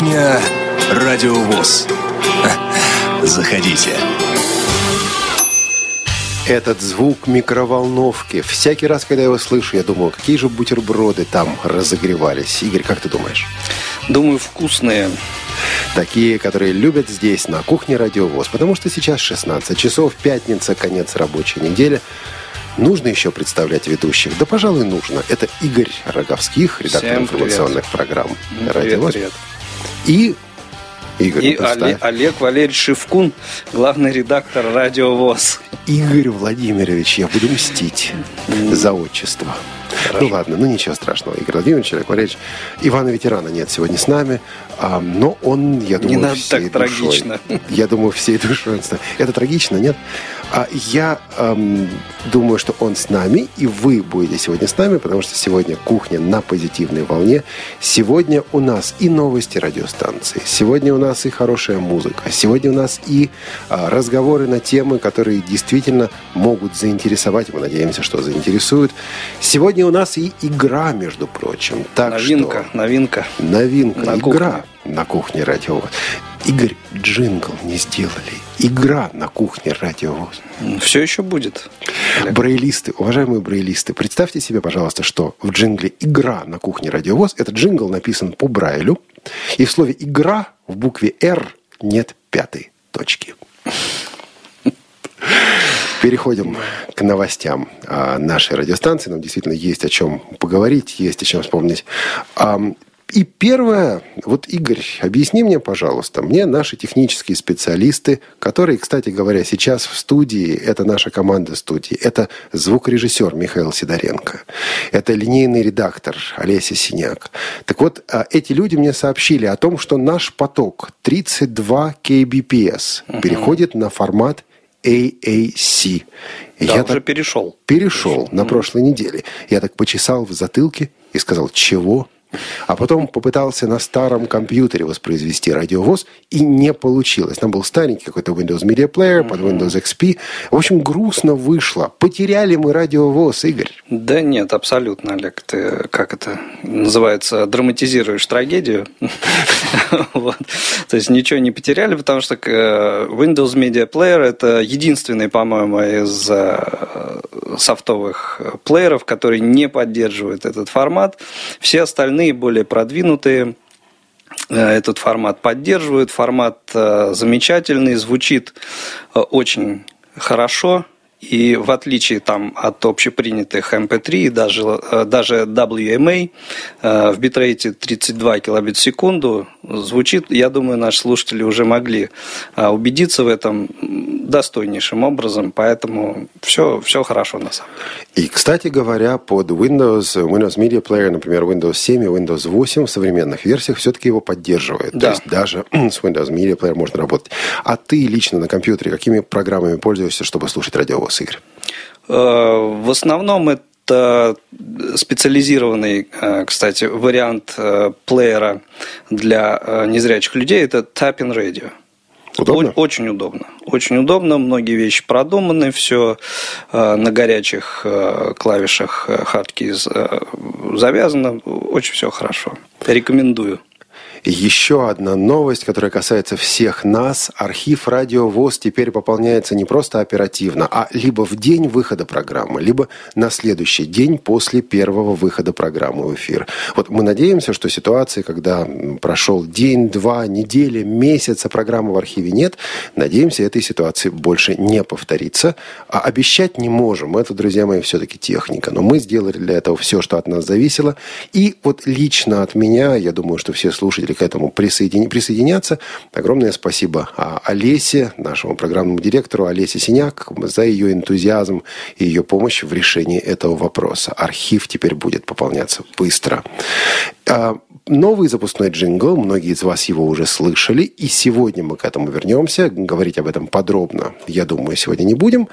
Кухня Радиовоз. Заходите. Этот звук микроволновки. Всякий раз, когда я его слышу, я думаю, какие же бутерброды там разогревались. Игорь, как ты думаешь? Думаю, вкусные. Такие, которые любят здесь, на кухне Радиовоз. Потому что сейчас 16 часов, пятница, конец рабочей недели. Нужно еще представлять ведущих? Да, пожалуй, нужно. Это Игорь Роговских, редактор Всем информационных программ Привет, Радиовоз. привет. И Игорь, И представь. Оле- Олег Валерьевич Шевкун, главный редактор Радио ВОЗ. Игорь Владимирович, я буду мстить за отчество. Ну ладно, ну ничего страшного. Игорь Владимирович, Олег Валерьевич. Ивана Ветерана нет сегодня с нами, а, но он, я думаю, надо всей так душой- трагично. Я думаю, всей душой. Это трагично, нет? А я ам, думаю, что он с нами, и вы будете сегодня с нами, потому что сегодня кухня на позитивной волне. Сегодня у нас и новости радиостанции, сегодня у нас и хорошая музыка, сегодня у нас и а, разговоры на темы, которые действительно могут заинтересовать. Мы надеемся, что заинтересуют. Сегодня у нас и игра, между прочим. Так новинка, что новинка. новинка, На игра на кухне радио. Игорь, джингл не сделали. Игра на кухне радио. Все еще будет. Брейлисты, уважаемые брейлисты, представьте себе, пожалуйста, что в джингле «Игра на кухне радиовоз» этот джингл написан по Брайлю, и в слове «игра» в букве «Р» нет пятой точки. Переходим к новостям а, нашей радиостанции. Нам действительно есть о чем поговорить, есть о чем вспомнить. И первое, вот, Игорь, объясни мне, пожалуйста, мне наши технические специалисты, которые, кстати говоря, сейчас в студии, это наша команда студии, это звукорежиссер Михаил Сидоренко, это линейный редактор Олеся Синяк. Так вот, а, эти люди мне сообщили о том, что наш поток 32 kbps переходит на формат AAC. Да, я уже так перешел. перешел на прошлой неделе. Я так почесал в затылке и сказал, чего? А потом попытался на старом компьютере воспроизвести радиовоз, и не получилось. Там был старенький какой-то Windows Media Player под Windows XP. В общем, грустно вышло. Потеряли мы радиовоз, Игорь. Да нет, абсолютно, Олег. Ты, как это называется, драматизируешь трагедию. То есть ничего не потеряли, потому что э, Windows Media Player это единственный, по-моему, из э, софтовых плееров, который не поддерживает этот формат. Все остальные более продвинутые э, этот формат поддерживают. Формат э, замечательный, звучит э, очень хорошо. И в отличие там, от общепринятых MP3 и даже, э, даже WMA э, в битрейте 32 килобит в секунду звучит, я думаю, наши слушатели уже могли э, убедиться в этом достойнейшим образом, поэтому все, все хорошо на самом деле. И, кстати говоря, под Windows, Windows Media Player, например, Windows 7 и Windows 8 в современных версиях все-таки его поддерживает. То Да. есть даже с Windows Media Player можно работать. А ты лично на компьютере какими программами пользуешься, чтобы слушать радиовоз, Игорь? Э, В основном это специализированный, э, кстати, вариант э, плеера для незрячих людей. Это Tapping Radio. Удобно? Очень удобно. Очень удобно. Многие вещи продуманы. Все на горячих клавишах э, завязано. Очень все хорошо. Рекомендую. Еще одна новость, которая касается всех нас. Архив «Радио ВОЗ» теперь пополняется не просто оперативно, а либо в день выхода программы, либо на следующий день после первого выхода программы в эфир. Вот мы надеемся, что ситуации, когда прошел день, два, неделя, месяц, а программы в архиве нет, надеемся, этой ситуации больше не повторится. А обещать не можем. Это, друзья мои, все-таки техника. Но мы сделали для этого все, что от нас зависело. И вот лично от меня, я думаю, что все слушатели к этому присоедини- присоединятся. Огромное спасибо а, Олесе, нашему программному директору Олесе Синяк, за ее энтузиазм и ее помощь в решении этого вопроса. Архив теперь будет пополняться быстро. А, Новый запускной джингл, многие из вас его уже слышали, и сегодня мы к этому вернемся. Говорить об этом подробно, я думаю, сегодня не будем.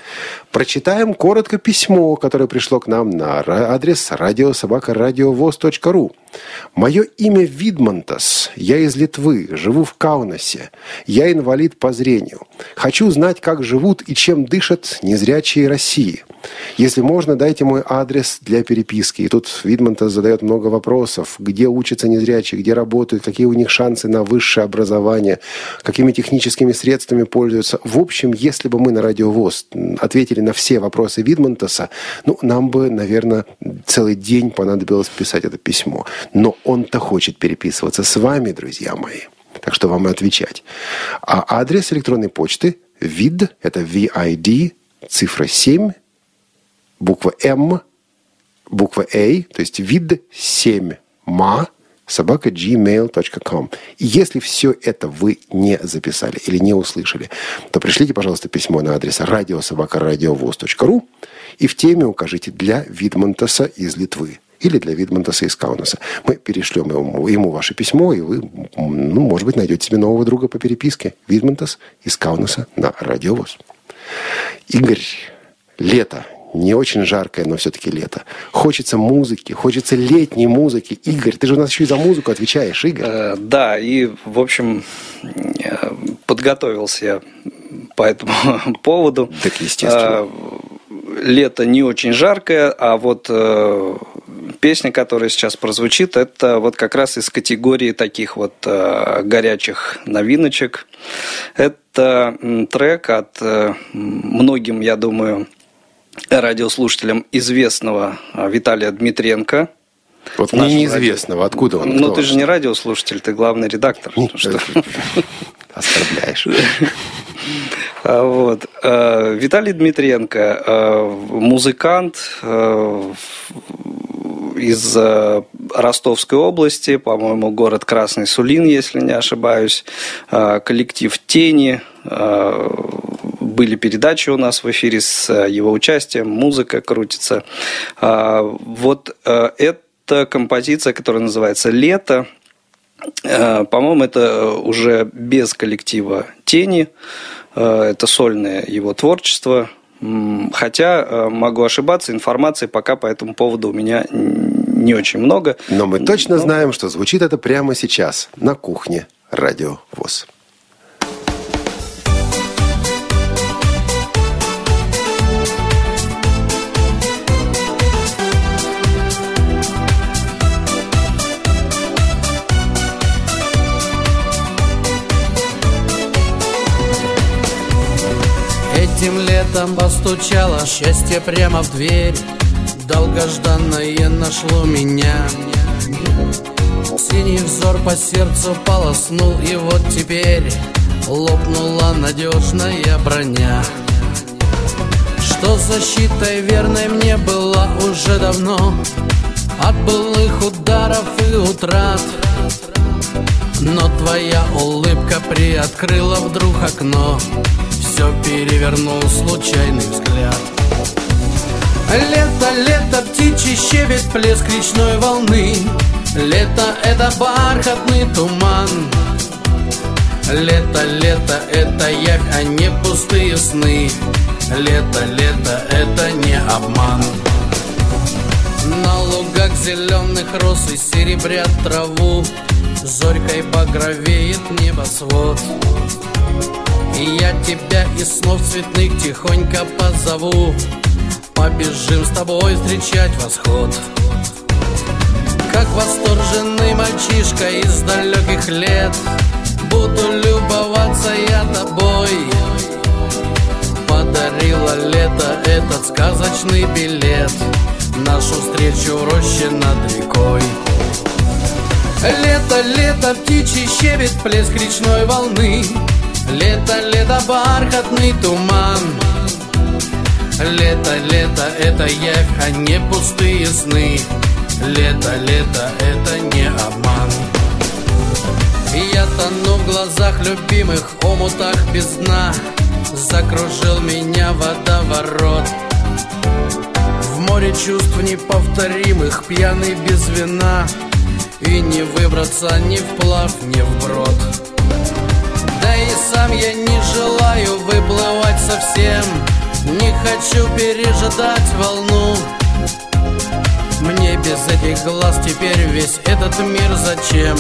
Прочитаем коротко письмо, которое пришло к нам на адрес радиособакарадиовоз.ру. Мое имя Я из Литвы, живу в Каунасе. Я инвалид по зрению. Хочу знать, как живут и чем дышат незрячие России. Если можно, дайте мой адрес для переписки. И тут Видмонтас задает много вопросов. Где учатся незрячие, где работают, какие у них шансы на высшее образование, какими техническими средствами пользуются. В общем, если бы мы на Радио ВОЗ ответили на все вопросы Видмонтаса, ну, нам бы, наверное, целый день понадобилось писать это письмо. Но он-то хочет переписываться с вами, друзья мои. Так что вам и отвечать. А адрес электронной почты vid, это VID, цифра 7, буква М, буква A, то есть vid 7 ма, собака gmail.com. И если все это вы не записали или не услышали, то пришлите, пожалуйста, письмо на адрес радиособакарадиовоз.ру и в теме укажите для Видмонтаса из Литвы или для Видмонтаса из Каунаса. Мы перешлем ему, ему ваше письмо, и вы, ну, может быть, найдете себе нового друга по переписке. Видмонтас из Каунаса на Радиовоз. Игорь, лето не очень жаркое, но все-таки лето. Хочется музыки, хочется летней музыки. Игорь, ты же у нас еще и за музыку отвечаешь, Игорь. Э, да, и, в общем, э, подготовился я по этому поводу. Так, естественно. Э, лето не очень жаркое, а вот э, песня, которая сейчас прозвучит, это вот как раз из категории таких вот э, горячих новиночек. Это трек от э, многим, я думаю, радиослушателям известного а, Виталия Дмитренко. Вот мне неизвестного, радио. откуда он? Ну, ты же не радиослушатель, ты главный редактор. Оскорбляешь. А, вот. А, Виталий Дмитренко, музыкант из Ростовской области, по-моему, город Красный Сулин, если не ошибаюсь, коллектив «Тени», были передачи у нас в эфире с его участием, музыка крутится. А, вот э, эта композиция, которая называется «Лето», по-моему, это уже без коллектива «Тени», это сольное его творчество, Хотя могу ошибаться, информации пока по этому поводу у меня не очень много. Но мы точно Но... знаем, что звучит это прямо сейчас на кухне Радио ВОЗ. Летом постучало счастье прямо в дверь. Долгожданное нашло меня. Синий взор по сердцу полоснул И вот теперь лопнула надежная броня. Что защитой верной мне была уже давно? От былых ударов и утрат. Но твоя улыбка приоткрыла вдруг окно Все перевернул случайный взгляд. Лето, лето, птичий щебет, плеск речной волны. Лето — это бархатный туман. Лето, лето — это явь, а не пустые сны. Лето, лето — это не обман. На лугах зеленых роз и серебрят траву. Зорькой багровеет небосвод И я тебя из снов цветных тихонько позову. Побежим с тобой встречать восход. Как восторженный мальчишка из далеких лет. Буду любоваться я тобой. Подарила лето этот сказочный билет. Нашу встречу в роще над рекой. Лето, лето, птичий щебет, плеск речной волны Лето, лето, бархатный туман. Лето, лето, это явь, а не пустые сны. Лето, лето, это не обман. Я тону в глазах любимых, омутах без дна Закружил меня водоворот. В море чувств неповторимых, пьяный без вина. И не выбраться ни вплав, ни вброд сам я не желаю выплывать совсем. Не хочу пережидать волну. Мне без этих глаз теперь весь этот мир зачем?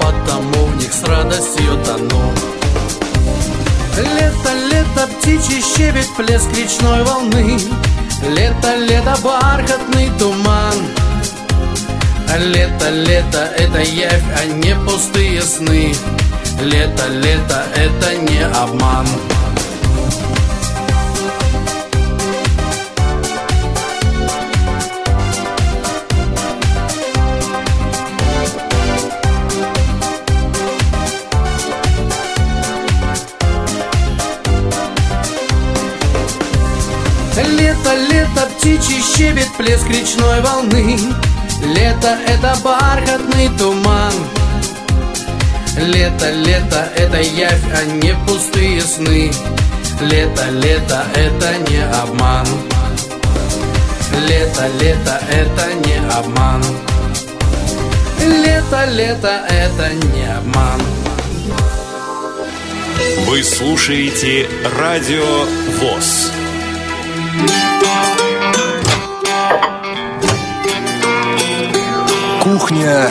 Потому в них с радостью тону. Лето, лето, птичий щебет, плеск речной волны. Лето, лето, бархатный туман. Лето, лето, это явь, а не пустые сны Лето, лето, это не обман. Лето, лето, птичий щебет, плеск речной волны. Лето — это бархатный туман Лето, лето — это явь, а не пустые сны Лето, лето — это не обман Лето, лето — это не обман Лето, лето — это не обман Вы слушаете Радио ВОЗ. Кухня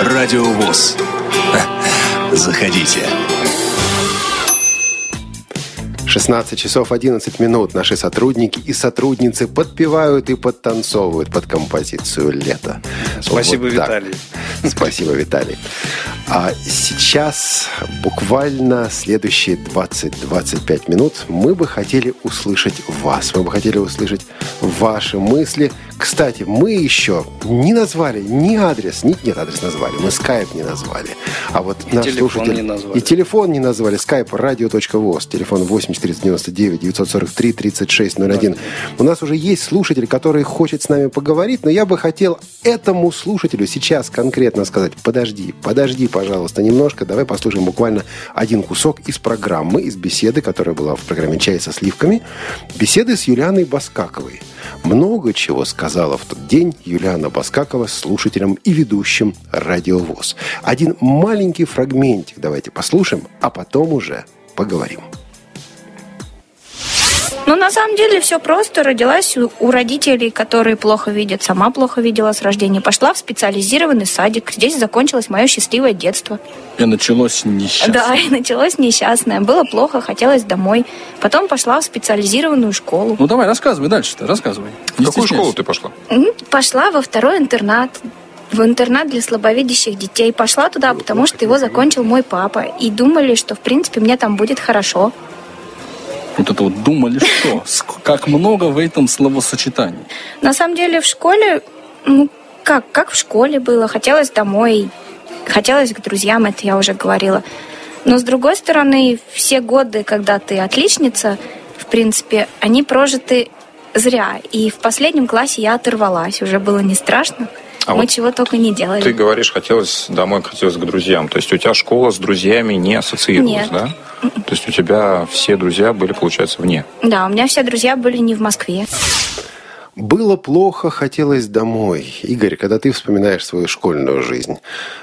Радио ВОЗ. Заходите. 16 часов 11 минут наши сотрудники и сотрудницы подпевают и подтанцовывают под композицию «Лето». Спасибо, Вот так. Виталий. Спасибо, Виталий. А сейчас, буквально следующие 20-25 минут, мы бы хотели услышать вас. Мы бы хотели услышать ваши мысли. Кстати, мы еще не назвали ни адрес, ни, нет, адрес назвали, мы скайп не назвали. А вот наш телефон слушатель... не назвали. И телефон не назвали. Скайп радио.воз. Телефон 8499 943 3601. У нас уже есть слушатель, который хочет с нами поговорить, но я бы хотел этому слушателю сейчас конкретно сказать, подожди, подожди, пожалуйста, немножко, давай послушаем буквально один кусок из программы, из беседы, которая была в программе «Чай со сливками». Беседы с Юлианой Баскаковой. Много чего сказала в тот день Юлиана Баскакова слушателям и ведущим «Радиовоз». Один маленький фрагментик давайте послушаем, а потом уже поговорим. Ну, на самом деле, все просто. Родилась у, родителей, которые плохо видят. Сама плохо видела с рождения. Пошла в специализированный садик. Здесь закончилось мое счастливое детство. И началось несчастье. Да, и началось несчастное. Было плохо, хотелось домой. Потом пошла в специализированную школу. Ну давай, рассказывай дальше-то, рассказывай. В Не какую стесняйся. школу ты пошла? Пошла во второй интернат. В интернат для слабовидящих детей. Пошла туда, потому что его закончил мой папа. И думали, что, в принципе, мне там будет хорошо. Вот это вот думали, что? Как много в этом словосочетании. На самом деле в школе, ну, как, как в школе было, хотелось домой, хотелось к друзьям, это я уже говорила. Но с другой стороны, все годы, когда ты отличница, в принципе, они прожиты зря. И в последнем классе я оторвалась, уже было не страшно. А Мы вот чего только не делали. Ты говоришь, хотелось домой, хотелось к друзьям. То есть у тебя школа с друзьями не ассоциировалась, Нет. да? То есть у тебя все друзья были, получается, вне. Да, у меня все друзья были не в Москве. Было плохо, хотелось домой. Игорь, когда ты вспоминаешь свою школьную жизнь,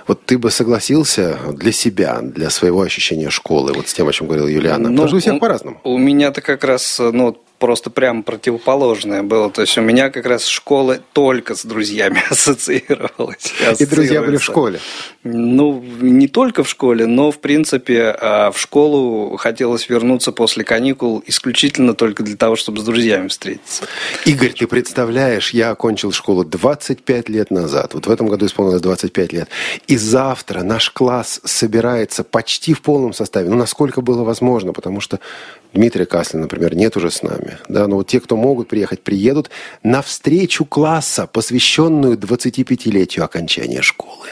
вот ты бы согласился для себя, для своего ощущения школы, вот с тем, о чем говорила Юлиана? Ну, Потому что у всех по-разному. У меня-то как раз, ну, просто прям противоположное было. То есть у меня как раз школа только с друзьями ассоциировалась. И друзья были в школе. Ну, не только в школе, но, в принципе, а, в школу хотелось вернуться после каникул исключительно только для того, чтобы с друзьями встретиться. Игорь, ты представляешь, я окончил школу 25 лет назад. Вот в этом году исполнилось 25 лет. И завтра наш класс собирается почти в полном составе. Ну, насколько было возможно, потому что Дмитрия Каслина, например, нет уже с нами. Да, но вот те, кто могут приехать, приедут на встречу класса, посвященную 25-летию окончания школы.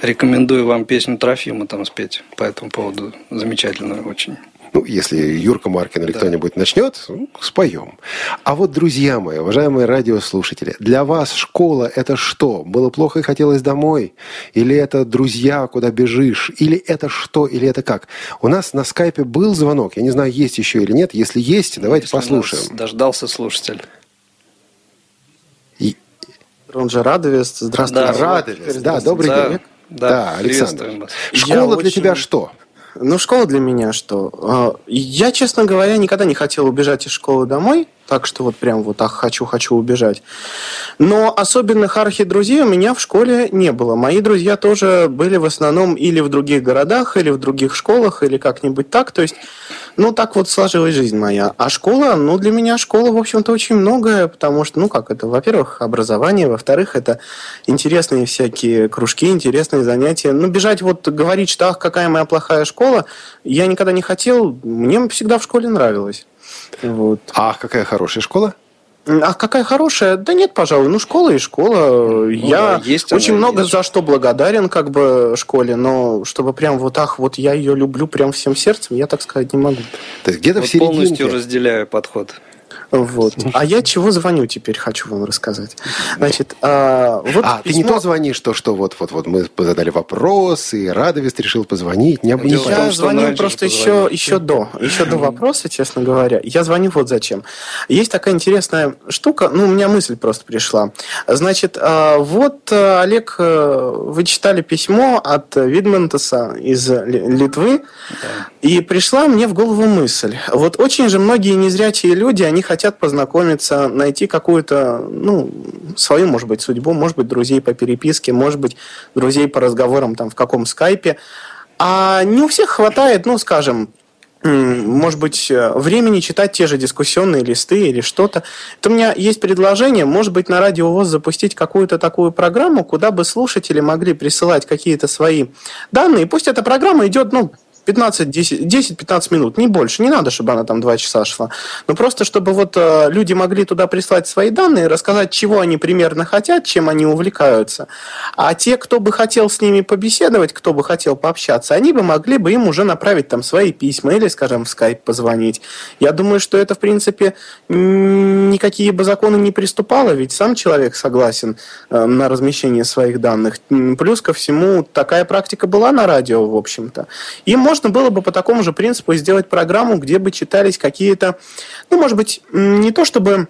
Рекомендую вам песню Трофима там спеть по этому поводу. Замечательную очень. Ну, если Юрка Маркин или кто-нибудь начнет, ну, споем. А вот, друзья мои, уважаемые радиослушатели, для вас школа – это что? Было плохо и хотелось домой? Или это друзья, куда бежишь? Или это что? Или это как? У нас на скайпе был звонок. Я не знаю, есть еще или нет. Если есть, давайте Если послушаем. Дождался слушатель. И- Он же Радовест. Здравствуйте. Да, Радовец. Да, добрый Да, день. да, Да, Александр. Школа Я для очень- тебя что? Ну, школа для меня что? А, Я, честно говоря, никогда не хотел убежать из школы домой. Так что вот прям вот ах, хочу-хочу убежать. Но особенных архи-друзей у меня в школе не было. Мои друзья тоже были в основном или в других городах, или в других школах, или как-нибудь так. То есть, ну, так вот сложилась жизнь моя. А школа, ну, для меня школа, в общем-то, очень многое, потому что, ну, как это, во-первых, образование, во-вторых, это интересные всякие кружки, интересные занятия. Ну, бежать вот говорить, что, ах, какая моя плохая школа, я никогда не хотел, мне всегда в школе нравилось. Вот. А какая хорошая школа? А какая хорошая? Да нет, пожалуй. Ну, школа и школа. Ну, я да, есть очень много есть. за что благодарен как бы школе, но чтобы прям вот ах, вот я ее люблю прям всем сердцем, я так сказать не могу. То есть где-то вот в серединке. Полностью разделяю подход. Вот. А я чего звоню теперь, хочу вам рассказать. Значит, а, вот а письмо... ты не то звонишь, то что вот, вот, вот мы задали вопрос, и Радовест решил позвонить. Не, не я том, звоню просто еще, еще до, еще до вопроса, честно говоря. Я звоню вот зачем. Есть такая интересная штука, ну, у меня мысль просто пришла. Значит, а, вот, э, Олег, э, вы читали письмо от Видментеса из Литвы, да. и пришла мне в голову мысль. Вот очень же многие незрячие люди, они хотят хотят познакомиться, найти какую-то, ну, свою, может быть, судьбу, может быть, друзей по переписке, может быть, друзей по разговорам там в каком скайпе. А не у всех хватает, ну, скажем, может быть, времени читать те же дискуссионные листы или что-то. То у меня есть предложение, может быть, на радио ВОЗ запустить какую-то такую программу, куда бы слушатели могли присылать какие-то свои данные. Пусть эта программа идет, ну, 10-15 минут, не больше. Не надо, чтобы она там 2 часа шла. Но просто, чтобы вот э, люди могли туда прислать свои данные, рассказать, чего они примерно хотят, чем они увлекаются. А те, кто бы хотел с ними побеседовать, кто бы хотел пообщаться, они бы могли бы им уже направить там свои письма или, скажем, в скайп позвонить. Я думаю, что это, в принципе, никакие бы законы не приступало, ведь сам человек согласен э, на размещение своих данных. Плюс ко всему, такая практика была на радио, в общем-то. И, можно было бы по такому же принципу сделать программу, где бы читались какие-то, ну, может быть, не то чтобы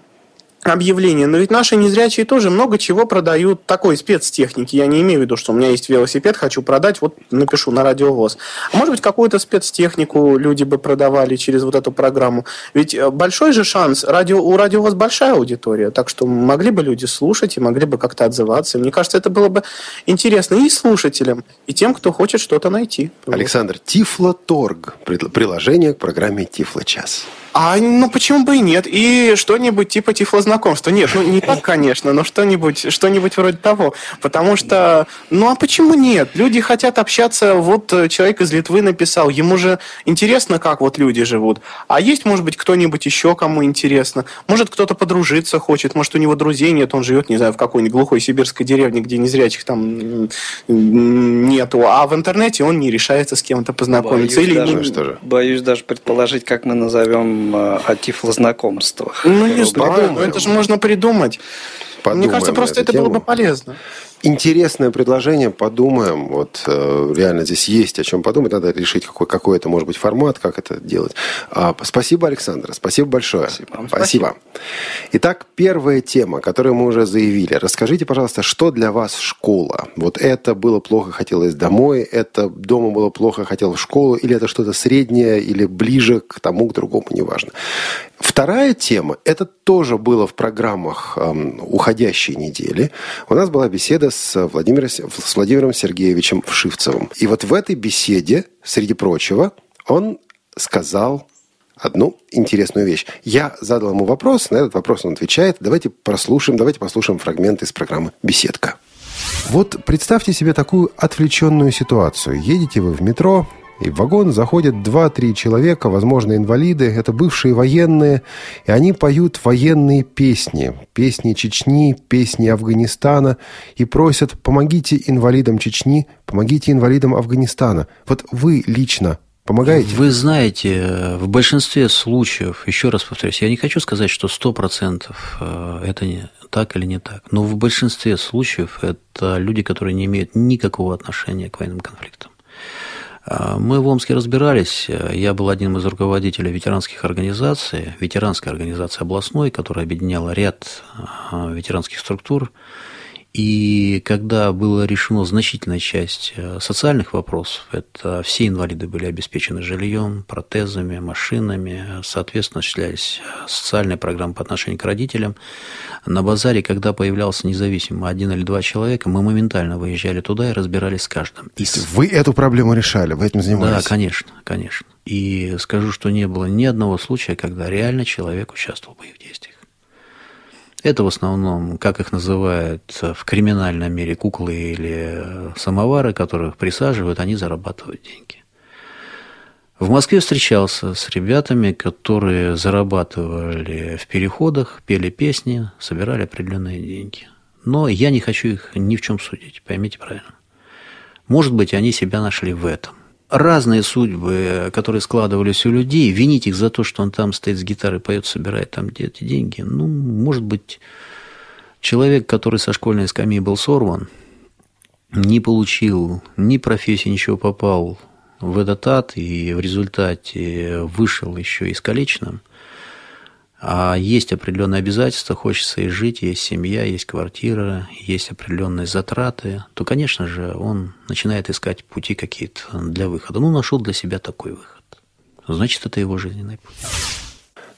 объявления. Но ведь наши незрячие тоже много чего продают такой спецтехники. Я не имею в виду, что у меня есть велосипед, хочу продать, вот напишу на радиовоз. А может быть, какую-то спецтехнику люди бы продавали через вот эту программу. Ведь э, большой же шанс, радио, у радиовоз большая аудитория, так что могли бы люди слушать и могли бы как-то отзываться. Мне кажется, это было бы интересно и слушателям, и тем, кто хочет что-то найти. Александр, Тифлоторг, приложение к программе Тифлочас. А ну почему бы и нет? И что-нибудь типа тифлознакомства. Нет, ну не так, конечно, но что-нибудь что вроде того. Потому что, ну а почему нет? Люди хотят общаться. Вот э, человек из Литвы написал, ему же интересно, как вот люди живут. А есть, может быть, кто-нибудь еще, кому интересно. Может, кто-то подружиться хочет, может, у него друзей нет, он живет, не знаю, в какой-нибудь глухой сибирской деревне, где незрячих там нету. А в интернете он не решается с кем-то познакомиться. Боюсь, Или даже, не... боюсь даже предположить, как мы назовем о тифлознакомствах. Ну, не знаю, это же можно придумать. Подумаем Мне кажется, просто это тему. было бы полезно. Интересное предложение, подумаем. Вот э, реально здесь есть о чем подумать. Надо решить, какой, какой это может быть формат, как это делать. А, спасибо, Александр. Спасибо большое. Спасибо. спасибо. Итак, первая тема, которую мы уже заявили. Расскажите, пожалуйста, что для вас школа? Вот это было плохо, хотелось домой, это дома было плохо, хотел в школу, или это что-то среднее, или ближе к тому, к другому, неважно. Вторая тема, это тоже было в программах эм, уходящей недели. У нас была беседа с, Владимиром, с Владимиром Сергеевичем Вшивцевым. И вот в этой беседе, среди прочего, он сказал одну интересную вещь. Я задал ему вопрос, на этот вопрос он отвечает. Давайте прослушаем, давайте послушаем фрагмент из программы «Беседка». Вот представьте себе такую отвлеченную ситуацию. Едете вы в метро, и в вагон заходят два-три человека, возможно, инвалиды. Это бывшие военные. И они поют военные песни. Песни Чечни, песни Афганистана. И просят, помогите инвалидам Чечни, помогите инвалидам Афганистана. Вот вы лично Помогаете? Вы знаете, в большинстве случаев, еще раз повторюсь, я не хочу сказать, что 100% э, это не так или не так, но в большинстве случаев это люди, которые не имеют никакого отношения к военным конфликтам. А, мы в Омске разбирались. Я был одним из руководителей ветеранских организаций, ветеранской организации областной, которая объединяла ряд а, ветеранских структур. И когда была решена значительная часть э, социальных вопросов, это все инвалиды были обеспечены жильем, протезами, машинами, соответственно, осуществлялись социальные программы по отношению к родителям. На базаре, когда появлялся независимо один или два человека, мы моментально выезжали туда и разбирались с каждым. И Вы эту проблему решали, вы этим занимались? Да, конечно, конечно. И скажу, что не было ни одного случая, когда реально человек участвовал в боевых действиях. Это в основном, как их называют в криминальном мире, куклы или самовары, которых присаживают, они зарабатывают деньги. В Москве встречался с ребятами, которые зарабатывали в переходах, пели песни, собирали определенные деньги. Но я не хочу их ни в чем судить, поймите правильно. Может быть, они себя нашли в этом разные судьбы, которые складывались у людей, винить их за то, что он там стоит с гитарой, поет, собирает там эти деньги, ну, может быть, человек, который со школьной скамьи был сорван, не получил ни профессии, ничего попал в этот ад, и в результате вышел еще искалеченным – а есть определенные обязательства, хочется и жить, есть семья, есть квартира, есть определенные затраты, то, конечно же, он начинает искать пути какие-то для выхода. Ну, нашел для себя такой выход. Значит, это его жизненный путь.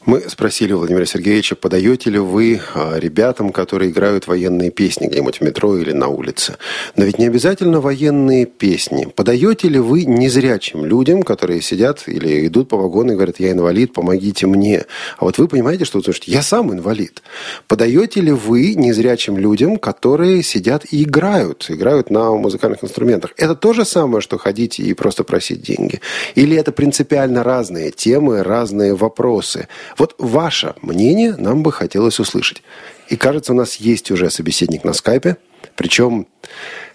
Мы спросили у Владимира Сергеевича, подаете ли вы а, ребятам, которые играют военные песни где-нибудь в метро или на улице. Но ведь не обязательно военные песни. Подаете ли вы незрячим людям, которые сидят или идут по вагону и говорят, я инвалид, помогите мне. А вот вы понимаете, что слушайте, я сам инвалид. Подаете ли вы незрячим людям, которые сидят и играют, играют на музыкальных инструментах? Это то же самое, что ходить и просто просить деньги? Или это принципиально разные темы, разные вопросы? Вот ваше мнение нам бы хотелось услышать. И кажется, у нас есть уже собеседник на скайпе, причем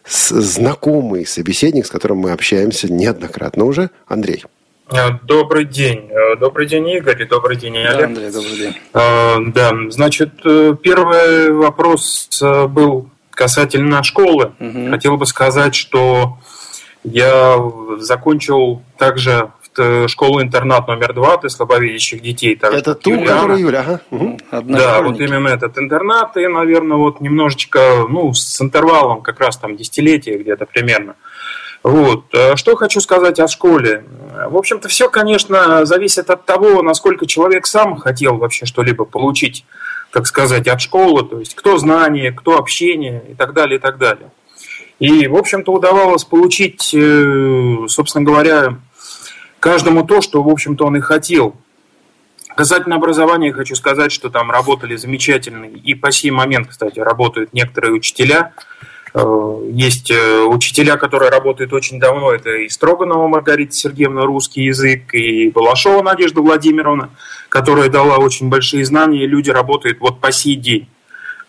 знакомый собеседник, с которым мы общаемся неоднократно уже, Андрей. Э, добрый день. Э, добрый день, Игорь, и добрый день, Олег. Да, Андрей, добрый день. Э, да, значит, первый вопрос был касательно школы. Угу. Хотел бы сказать, что я закончил также школу-интернат номер два для слабовидящих детей. Так это ту, которую Юля, ага. Угу. Да, вот именно этот интернат, и, наверное, вот немножечко, ну, с интервалом как раз там десятилетия где-то примерно. Вот. Э, что хочу сказать о школе. В общем-то, все, конечно, зависит от того, насколько человек сам хотел вообще что-либо получить, так сказать, от школы, то есть кто знание, кто общение и так далее, и так далее. И, в общем-то, удавалось получить, э, собственно говоря, каждому то, что, в общем-то, он и хотел. Касательно образования хочу сказать, что там работали замечательные, и по сей момент, кстати, работают некоторые учителя. Э, есть э, учителя, которые работают очень давно, это и Строганова Маргарита Сергеевна, русский язык, и Балашова Надежда Владимировна, которая дала очень большие знания, и люди работают вот по сей день.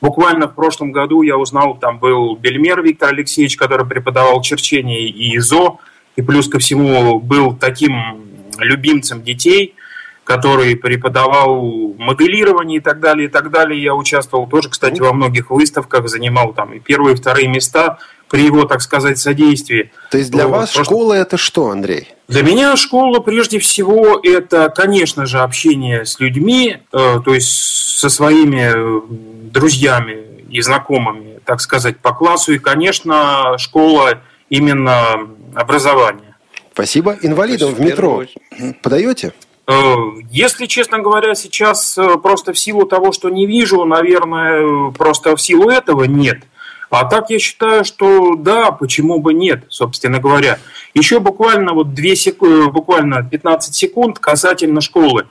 Буквально в прошлом году я узнал, там был Бельмер Виктор Алексеевич, который преподавал черчение и ИЗО, и плюс ко всему был таким любимцем детей, который преподавал моделирование и так далее, и так далее. Я участвовал тоже, кстати, во многих выставках, занимал там и первые, и вторые места при его, так сказать, содействии. То есть для вас просто... школа это что, Андрей? Для меня школа прежде всего это, конечно же, общение с людьми, э, то есть со своими э, друзьями и знакомыми, так сказать, по классу. И, конечно, школа именно образования. Спасибо. Инвалидам в метро подаете? Э, если, честно говоря, сейчас э, просто в силу того, что не вижу, наверное, просто в силу этого нет. А так я считаю, что да, почему бы нет, собственно говоря. Еще буквально вот 2 секунды, буквально 15 секунд касательно школы.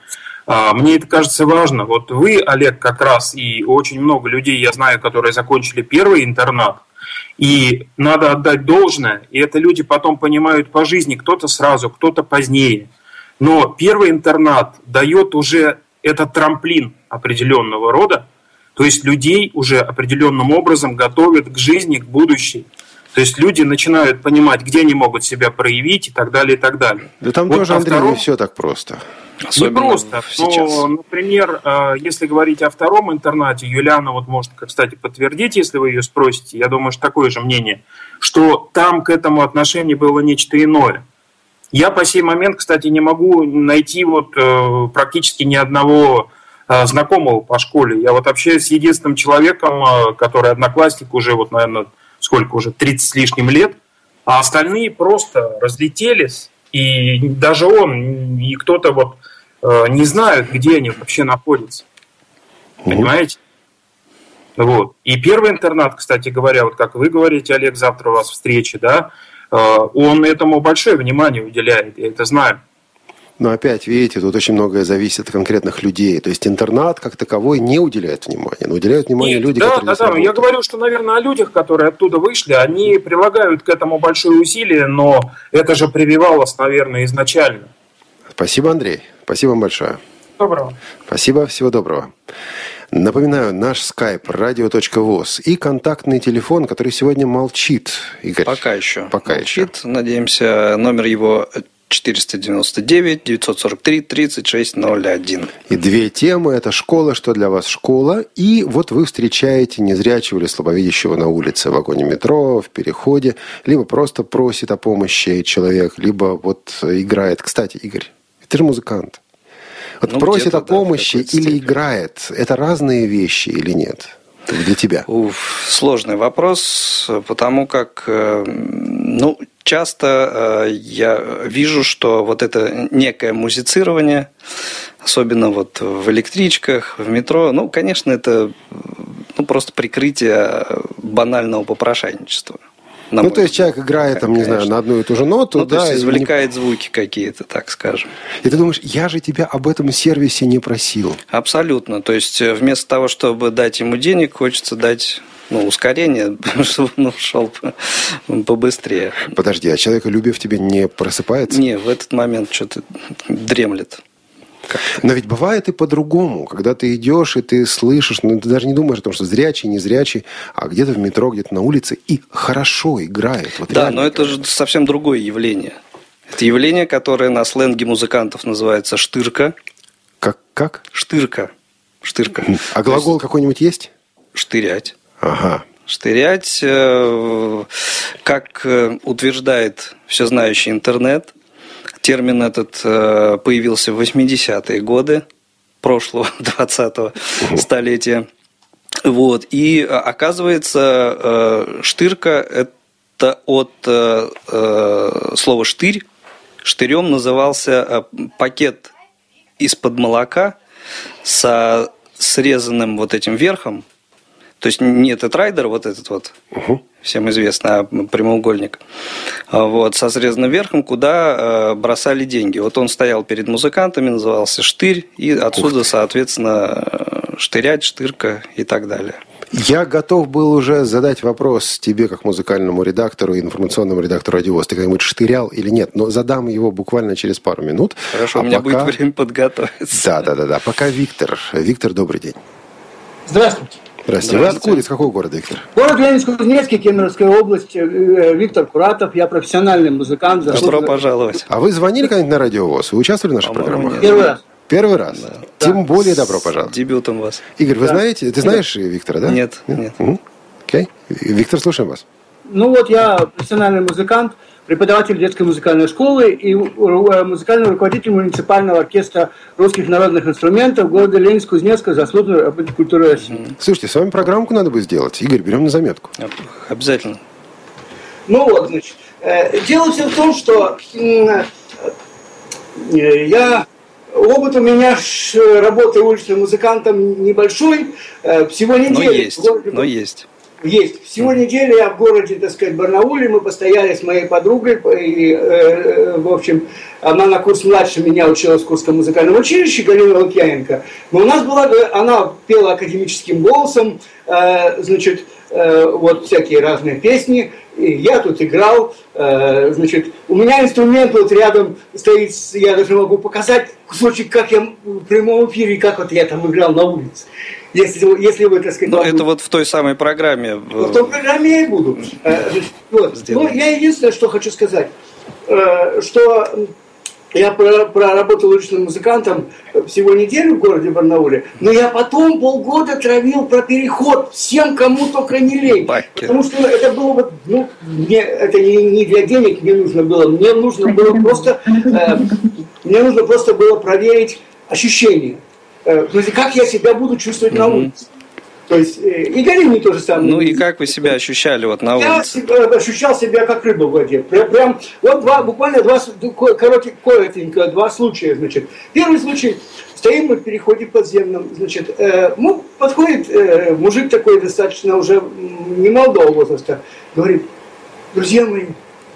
А, мне это кажется важно. Вот вы, Олег, как раз, и очень много людей, я знаю, которые закончили первый интернат, и надо отдать должное, и это люди потом понимают по жизни, кто-то сразу, кто-то позднее. Но первый интернат дает уже этот трамплин определенного рода, то есть людей уже определенным образом готовят к жизни, к будущей. То есть люди начинают понимать, где они могут себя проявить и так далее, и так далее. Да там вот тоже, Андрей, втором... не все так просто. Особенно не просто. Сейчас. Но, например, э, если говорить о втором интернате, Юлиана вот может, кстати, подтвердить, если вы ее спросите, я думаю, что такое же мнение, что там к этому отношение было нечто иное. Я по сей момент, кстати, не могу найти вот э, практически ни одного э, знакомого по школе. Я вот общаюсь с единственным человеком, э, который одноклассник уже, вот, наверное, сколько уже, 30 с лишним лет, а остальные просто разлетелись, и даже он, и кто-то вот не знают, где они вообще находятся. Понимаете? Вот. И первый интернат, кстати говоря, вот как вы говорите, Олег, завтра у вас встреча, да, он этому большое внимание уделяет, я это знаю. Но опять, видите, тут очень многое зависит от конкретных людей. То есть интернат как таковой не уделяет внимания, но уделяют внимание Нет, люди, да, которые да, да. Я говорю, что, наверное, о людях, которые оттуда вышли, они прилагают к этому большое усилие, но это же прививалось, наверное, изначально. Спасибо, Андрей. Спасибо вам большое. Доброго. Спасибо, всего доброго. Напоминаю, наш skype radio.voz и контактный телефон, который сегодня молчит, Игорь. Пока еще. Пока молчит. еще. Надеемся, номер его 499 943 3601. И две темы. Это школа, что для вас школа. И вот вы встречаете незрячего или слабовидящего на улице, в вагоне метро, в переходе. Либо просто просит о помощи человек, либо вот играет. Кстати, Игорь, ты же музыкант. Вот Ну, просит о да, помощи какой-то или играет. Это разные вещи или нет? Для тебя. Уф, сложный вопрос, потому как, э, ну, часто э, я вижу, что вот это некое музицирование, особенно вот в электричках, в метро, ну, конечно, это ну, просто прикрытие банального попрошайничества. Ну, то есть человек играет, там, не знаю, Конечно. на одну и ту же ноту, Ну, то да, есть и не- извлекает звуки какие-то, так скажем. И ты думаешь, я же тебя об этом сервисе не просил. Абсолютно. То есть э, вместо того, чтобы дать ему денег, хочется дать ну, ускорение, чтобы он ушел по- побыстрее. Подожди, а человеколюбие в тебе не просыпается? Не, в этот момент что-то дремлет. Но ведь бывает и по-другому, когда ты идешь и ты слышишь, ну ты даже не думаешь о том, что зрячий, не зрячий, а где-то в метро, где-то на улице и хорошо играет. Вот Да, но это играет. же совсем другое явление. Это явление, которое на сленге музыкантов называется штырка. Как? как? Штырка. Штырка. А глагол какой-нибудь есть? Штырять. Ага. Штырять, э, как э, утверждает всезнающий интернет, термин этот э, появился в 80-е годы прошлого 20-го столетия. Вот. И оказывается, штырка – это от слова «штырь». Штырем назывался пакет из-под молока со срезанным вот этим верхом, то есть не этот райдер, вот этот вот, всем известный, а прямоугольник, А вот, со срезанным верхом, куда э, бросали деньги. Вот он стоял перед музыкантами, назывался штырь, и отсюда, соответственно, э, штырять, штырка и так далее. Я готов был уже задать вопрос тебе, как музыкальному редактору и информационному редактору «Радиовоз». Ты когда-нибудь штырял или нет? Но задам его буквально через пару минут. Хорошо, А у меня пока- будет время подготовиться. Да, да, да, да. Пока Виктор. Виктор, добрый день. Здравствуйте. Здравствуйте. Вы откуда? Из какого города, Виктор? Город Ленинск-Кузнецкий, Кемеровская область. Э, э, Виктор Куратов. Я профессиональный музыкант. Добро заслуженный- пожаловать. А вы звонили когда-нибудь на радиовоз? Вы участвовали в наших программах? нет. Первый раз. Первый раз? Тем более добро С пожаловать. дебютом вас. Игорь, вы знаете, ты знаешь Виктора, да? Нет, нет. Окей. Виктор, слушаем вас. Ну вот я профессиональный музыкант, преподаватель детской музыкальной школы и э, музыкальный руководитель муниципального оркестра русских народных инструментов города Ленинск-Кузнецка, заслуженный работник культуры России. Слушайте, с вами программку надо бы сделать. Игорь, берем на заметку. Обязательно. Ну вот, значит, э, дело все в том, что э, я опыт у меня работы уличным музыкантом небольшой, э, всего Но неделю. есть, в городе- но есть. Есть. Всего неделю я в городе, так сказать, Барнауле, мы постояли с моей подругой, и, э, э, в общем, она на курс младше меня училась в Курском музыкальном училище, Галина Лукьяненко. Но у нас была, э, она пела академическим голосом, э, значит, э, вот всякие разные песни, и я тут играл, э, значит, у меня инструмент вот рядом стоит, я даже могу показать кусочек, как я в прямом эфире, как вот я там играл на улице. Если, вы- если вы, так сказать, Ну, вам это вот в той самой программе. ну, в том программе я и буду. Э, вот. Сделаем. Ну, я единственное, что хочу сказать, э, что я про- проработал уличным музыкантом всего неделю в городе Барнауле, но я потом полгода травил про переход всем, кому только не лень. Бакер. Потому что это было вот, ну, мне это не, не для денег не нужно было, мне нужно было просто, э, мне нужно просто было проверить ощущения. Э, в смысле, как я себя буду чувствовать на улице. То есть э, и Галине то же самое. Ну и как вы себя ощущали вот на Я улице? себя- ощущал себя как рыба в воде. Прям, прям вот два, буквально два, коротенько, коротенько, два случая, значит. Первый случай, стоим мы в переходе подземном, значит, э, ну, подходит э, мужик такой достаточно уже немолодого возраста, говорит, друзья мои,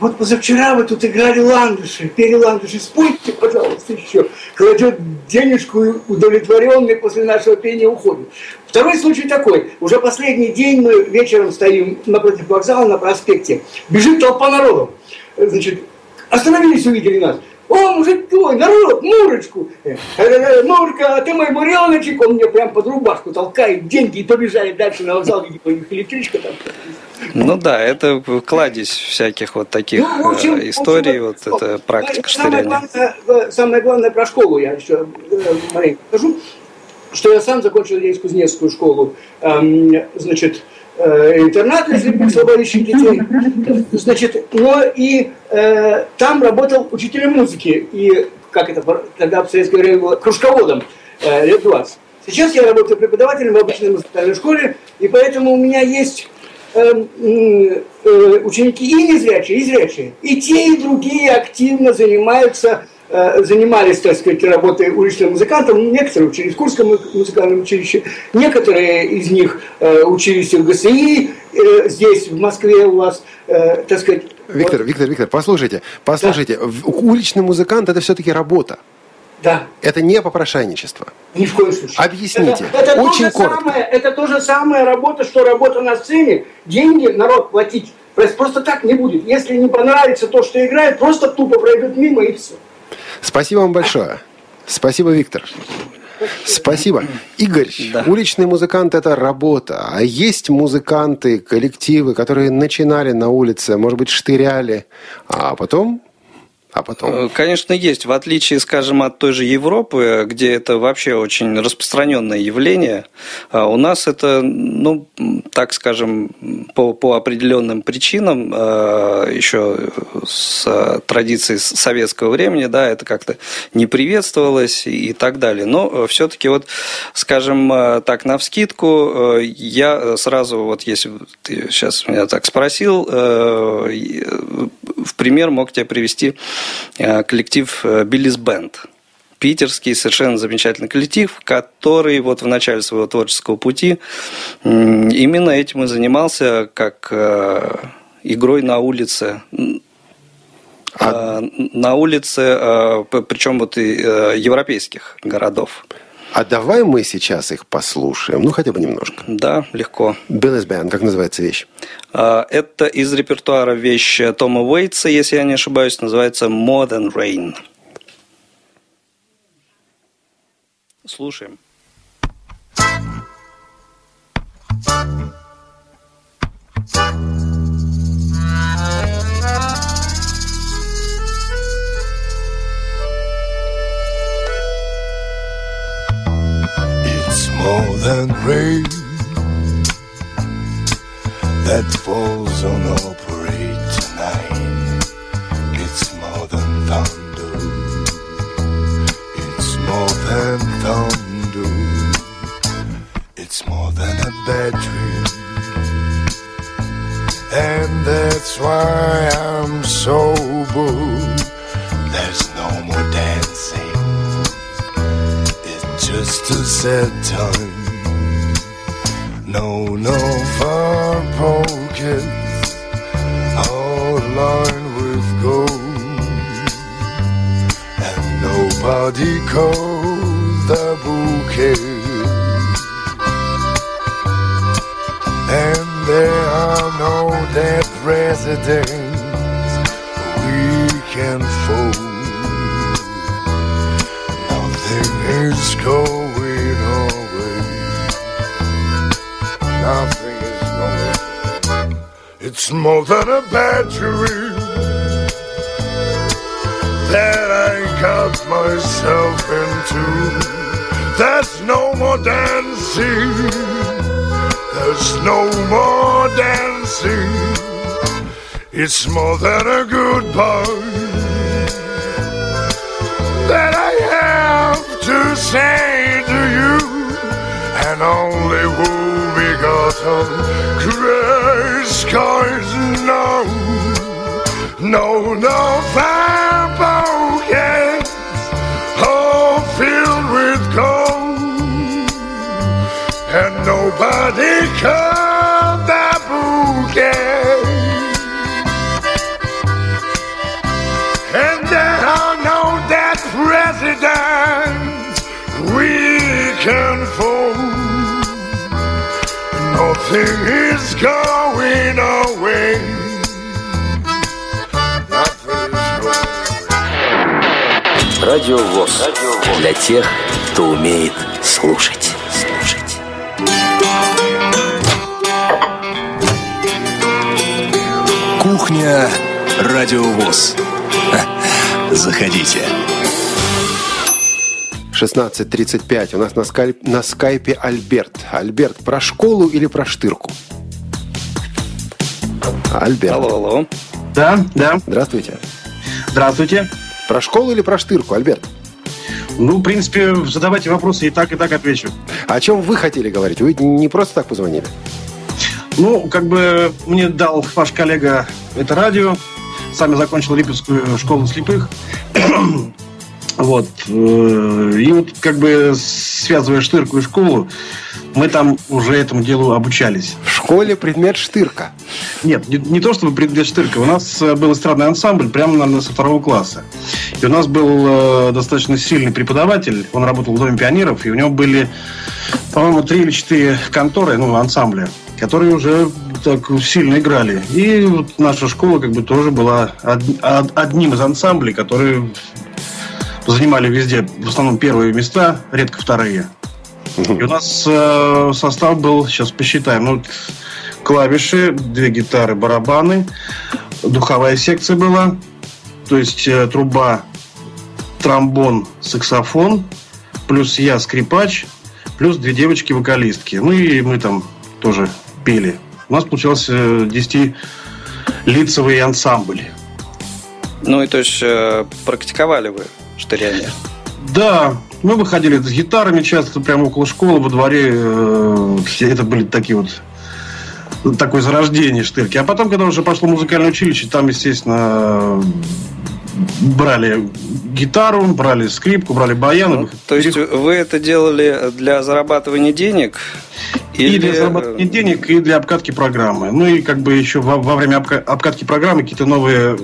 вот позавчера вы тут играли ландыши, пели ландыши, спойте, пожалуйста, еще. Кладет денежку удовлетворенный после нашего пения уходит. Второй случай такой. Уже последний день мы вечером стоим напротив вокзала на проспекте. Бежит толпа народу. Значит, остановились, увидели нас. О, мужик твой, народ, Мурочку. Э, э, э, Мурка, а ты мой буреночек. Он мне прям под рубашку толкает деньги и побежали дальше на вокзал, где у них электричка там. Ну да, это кладезь всяких вот таких Ну, общем, э, историй, в вот общем, это практика Самое главное, э, самое главное про школу я еще э, маленько скажу, что я сам закончил здесь Кузнецкую школу, эм, значит, э, интернат для слепых слабовидящих детей, значит, но и э, там работал учителем музыки, и, как это тогда в советское время было, кружководом э, лет 20. Сейчас я работаю преподавателем в обычной музыкальной школе, и поэтому у меня есть м, э, ученики и незрячие, и зрячие. И те, и другие активно занимаются, э, занимались, так сказать, работой уличным музыкантом. Некоторые учились в Курском му- музыкальном училище, некоторые из них э, учились в ГСИ, э, здесь, в Москве у вас, э, так сказать. Виктор, Виктор, Виктор, послушайте, послушайте, в- уличный музыкант это все-таки работа. Да. Это не попрошайничество. Ни в коем случае. Объясните. Это, это Очень то коротко. Самое, это то же самое работа, что работа на сцене. Деньги народ платить просто- просто так не будет. Если не понравится то, что играет, просто тупо пройдут мимо и все. Спасибо вам большое. Спасибо, Виктор. Спасибо. Игорь, уличный музыкант – это работа. А есть музыканты, коллективы, которые начинали на улице, может быть, штыряли, а потом... А потом... Э, Конечно, есть. В отличие, скажем, от той же Европы, где это вообще очень распространенное явление, а у нас это, ну, так скажем, по, по определенным причинам, э, еще с э, традицией советского времени, да, это как-то не приветствовалось и так далее. Но все-таки вот, скажем э, так, на вскидку, э, я сразу, вот если ты сейчас меня так спросил, э, э, в пример мог тебе привести э, коллектив Биллис Бенд. Питерский совершенно замечательный коллектив, который вот в начале своего творческого пути именно этим и занимался, как э, игрой на улице. Э, На улице, э, причем вот и э, европейских городов. А давай мы сейчас их послушаем, ну хотя бы немножко. Да, легко. Биллис Бэнд, как называется вещь? Э, Это из репертуара вещь Тома Уэйтса, если я не ошибаюсь, называется More Than Rain. Слушаем. It's more than rain that falls on our parade tonight. It's more than thunder. It's more than thunder. It's more than a bad dream. And that's why I'm sober. There's just a sad time. No, no far pockets, all lined with gold, and nobody calls the bouquet. And there are no dead presidents we can fold. Is going away. Nothing is going. It's more than a battery that I got myself into. There's no more dancing. There's no more dancing. It's more than a goodbye say to you. And only who begotten gray skies now. No, no fire bouquets all filled with gold, and nobody cut Nothing is going away. Радио ВОЗ. Для тех, кто умеет слушать. Слушать. Кухня Радио ВОЗ. Заходите. 16.35. У нас на, скайп, на скайпе Альберт. Альберт, про школу или про штырку? Альберт. Алло, алло. Да, да. Здравствуйте. Здравствуйте. Про школу или про штырку, Альберт? Ну, в принципе, задавайте вопросы, и так, и так отвечу. О чем вы хотели говорить? Вы не просто так позвонили? Ну, как бы мне дал ваш коллега это радио. Сами закончил Липецкую школу слепых. Вот. э, И вот как бы связывая штырку и школу, мы там уже этому делу обучались. В школе предмет штырка? Нет, не, не то чтобы предмет штырка. У нас э, был эстрадный ансамбль прямо, наверное, со второго класса. И у нас был э, достаточно сильный преподаватель. Он работал в Доме пионеров, и у него были, по-моему, три или четыре конторы, ну, ансамбля, которые уже так сильно играли. И вот наша школа как бы тоже была од- од- одним из ансамблей, которые занимали везде в основном первые места, редко вторые. И у нас э, состав был, сейчас посчитаем, ну, клавиши, две гитары, барабаны, духовая секция была, то есть э, труба, тромбон, саксофон, плюс я скрипач, плюс две девочки-вокалистки. Ну и мы там тоже пели. У нас получился 10-лицевый ансамбль. Ну и то есть э, практиковали вы штыряние? Да, мы выходили с гитарами часто прямо около школы, во дворе. э, все Это были такие вот такое зарождение штырки. А потом, когда уже пошло музыкальное училище, там, естественно, брали гитару, брали скрипку, брали баян. То есть вы это делали для зарабатывания денег? И Или... для зарабатывания денег, и для обкатки программы. Ну и как бы еще во, во время обка- обкатки программы какие-то новые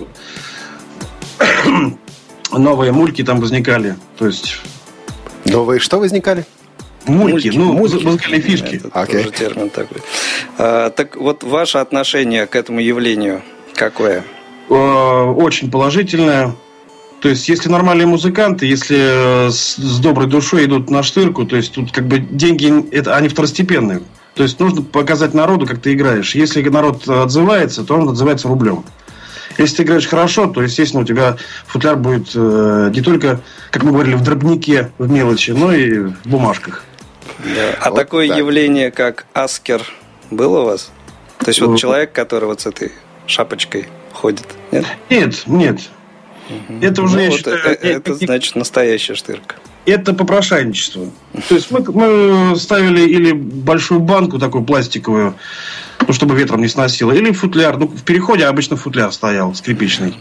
новые мульки там возникали. То есть Новые что возникали? мульки, Мульки, ну, мульки. музыкальные фишки. Это тоже термин такой. А, так вот, ваше отношение к этому явлению какое? Э, Очень положительная. То есть, если нормальные музыканты, если э, с, с доброй душой идут на штырку, то есть тут как бы деньги, это, они второстепенные. То есть нужно показать народу, как ты играешь. Если народ отзывается, то он отзывается рублем. Если ты играешь хорошо, то, естественно, у тебя футляр будет э, не только, как мы говорили, в дробнике, в мелочи, но и в бумажках. Да. А такое явление, как аскер, было у вас? То есть вот Ну, человек, который вот с этой шапочкой ходит, нет? Нет, нет. Это уже, Ну, я вот считаю, э- это значит настоящая штырка. Это попрошайничество. То есть мы, мы ставили или большую банку такую пластиковую, ну, чтобы ветром не сносило, или футляр. Ну, в переходе обычно футляр стоял скрипичный.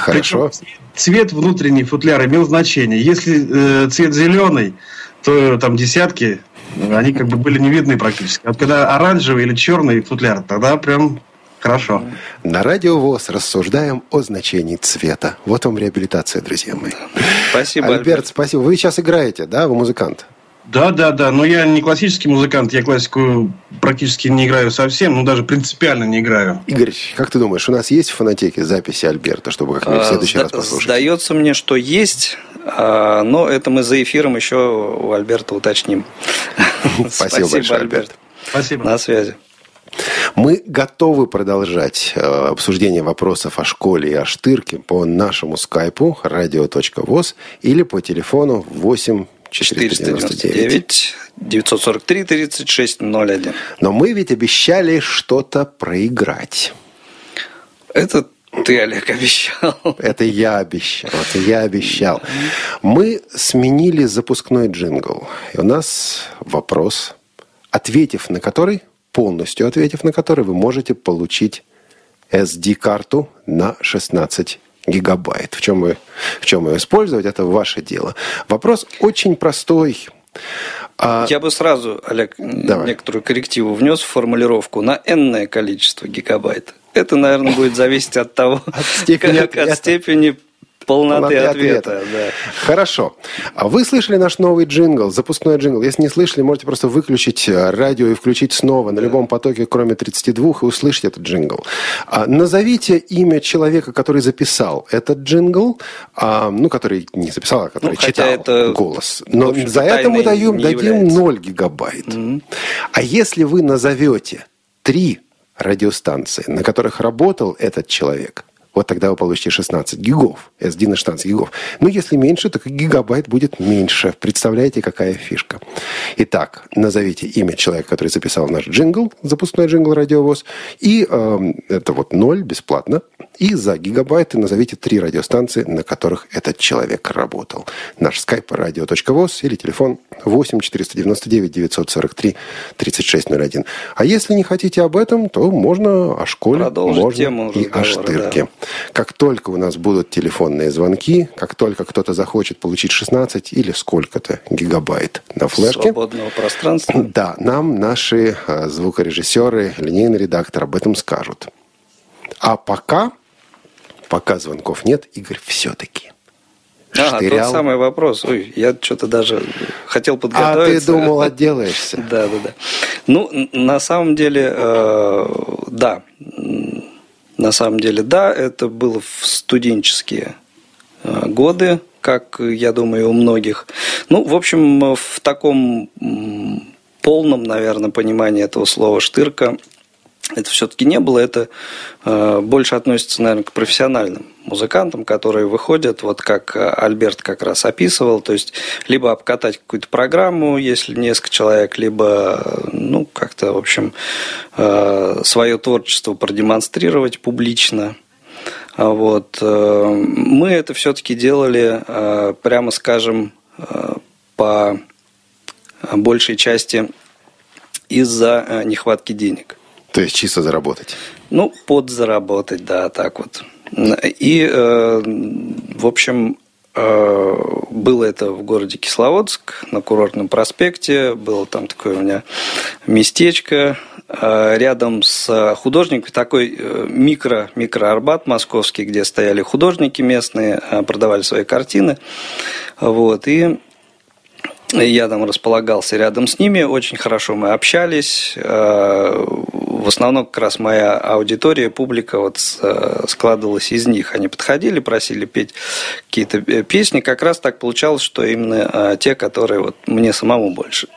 Хорошо. Причем цвет внутренний футляра имел значение. Если э, цвет зеленый, то там десятки, они как бы были не видны практически. А вот когда оранжевый или черный футляр, тогда прям хорошо. На радио ВОЗ рассуждаем о значении цвета. Вот вам реабилитация, друзья мои. Спасибо, Альберт, спасибо. Вы сейчас играете, да? Вы музыкант? Да, да, да. Но я не классический музыкант, я классику практически не играю совсем, ну даже принципиально не играю. Игорь, как ты думаешь, у нас есть в фонотеке записи Альберта, чтобы как-нибудь в А, следующий сда- раз послушать? Сдается мне, что есть, а, но это мы за эфиром еще у Альберта уточним. Спасибо большое, Альберт. Спасибо. На связи. Мы готовы продолжать э, обсуждение вопросов о школе и о штырке по нашему скайпу radio.voz или по телефону 8 499. 499 943 36 01. Но мы ведь обещали что-то проиграть. Это ты, Олег, обещал. Это я обещал. Это я обещал. Мы сменили запускной джингл. И у нас вопрос ответив на который, полностью ответив на который, вы можете получить SD-карту на 16 гигабайт. В чем, вы, в чем ее использовать, это ваше дело. Вопрос очень простой. А... Я бы сразу, Олег, Давай. некоторую коррективу внес в формулировку на энное количество гигабайт. Это, наверное, будет зависеть от того, от степени, как, от степени полноты, полноты ответа. ответа. Да. Хорошо. А вы слышали наш новый джингл, запускной джингл? Если не слышали, можете просто выключить э, радио и включить снова на любом потоке, кроме 32, и услышать этот джингл. А, назовите имя человека, который записал этот джингл, а, ну, который не записал, а который ну, читал это, голос. Но за это мы даем, дадим 0 гигабайт. Mm-hmm. А если вы назовете три радиостанции, на которых работал этот человек, вот тогда вы получите 16 гигов. SD на 16 гигов. Но если меньше, то гигабайт будет меньше. Представляете, какая фишка? Итак, назовите имя человека, который записал наш джингл, запускной джингл радиовоз. И э, это вот ноль, бесплатно. И за гигабайты назовите три радиостанции, на которых этот человек работал. Наш skype radio.voz или телефон 8 499 943 3601. А если не хотите об этом, то можно о школе, Продолжить можно тему и о штырке. Да. Как только у нас будут телефонные звонки, как только кто-то захочет получить 16 или сколько-то гигабайт на флешке. Свободного пространства. Да, нам наши а, звукорежиссеры, линейный редактор об этом скажут. А пока, пока звонков нет, Игорь все-таки а, тот самый вопрос. Ой, я что-то даже хотел подготовиться. А ты думал, отделаешься. Да, да, да. Ну, на самом деле, э, да. На самом деле, да, это было в студенческие э, годы, как, я думаю, у многих. Ну, в общем, в таком полном, наверное, понимании этого слова «штырка» это все-таки не было, это э, больше относится, наверное, к профессиональным музыкантам, которые выходят, вот как Альберт как раз описывал, то есть либо обкатать какую-то программу, если несколько человек, либо, ну, как-то, в общем, э, свое творчество продемонстрировать публично. Вот. Э, мы это все-таки делали, э, прямо скажем, э, по большей части из-за э, нехватки денег. То есть чисто заработать? Ну, подзаработать, да, так вот. И, э, в общем, э, было это в городе Кисловодск, на курортном проспекте. Было там такое у меня местечко э, рядом с художником, такой микро, микро-арбат московский, где стояли художники местные, продавали свои картины. Вот, и я там располагался рядом с ними, очень хорошо мы общались. Э, в основном как раз моя аудитория, публика вот э, складывалась из них. Они подходили, просили петь какие-то э, песни. Как раз так получалось, что именно те, которые вот мне самому больше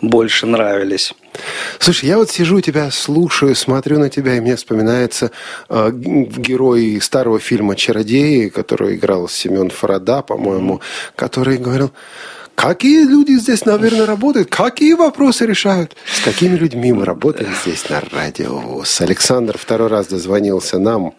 больше нравились. Слушай, я вот сижу тебя, слушаю, смотрю на тебя, и мне вспоминается э, герой старого фильма «Чародеи», который играл Семен Фарада, по-моему, который говорил, Какие люди здесь, наверное, работают? Какие вопросы решают? С какими людьми мы работаем здесь на радио? С Александр второй раз дозвонился нам.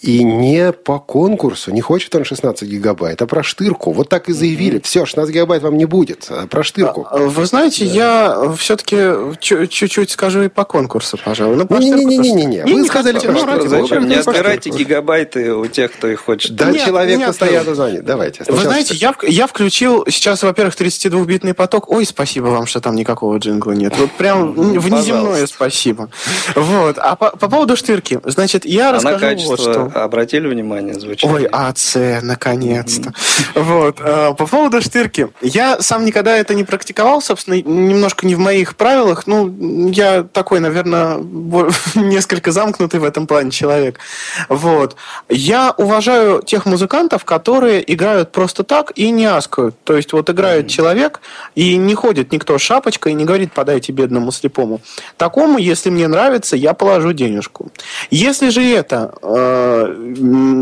И не по конкурсу, не хочет он 16 гигабайт, а про штырку. Вот так и заявили. Все, 16 гигабайт вам не будет, а про штырку. А, вы знаете, да. я все-таки чуть-чуть скажу и по конкурсу, пожалуй. Ну, Не-не-не-не-не. Вы не сказали про штырку. Зачем? Не отбирайте гигабайты у тех, кто их хочет. Да, человек постоянно звонит. Давайте. Вы знаете, я включил сейчас, во-первых, 32-битный поток. Ой, спасибо вам, что там никакого джингла нет. Вот прям внеземное спасибо. Вот. А по, по поводу штырки, значит, я Она расскажу вот что. обратили внимание, звучит. Ой, АЦ, наконец-то. Вот. А, по поводу штырки. Я сам никогда это не практиковал, собственно, немножко не в моих правилах. Ну, я такой, наверное, несколько замкнутый в этом плане человек. Вот. Я уважаю тех музыкантов, которые играют просто так и не аскают. То есть вот играет человек, и не ходит никто с шапочкой и не говорит, подайте бедному слепому. Такому, если мне нравится, я положу денежку. Если же это э,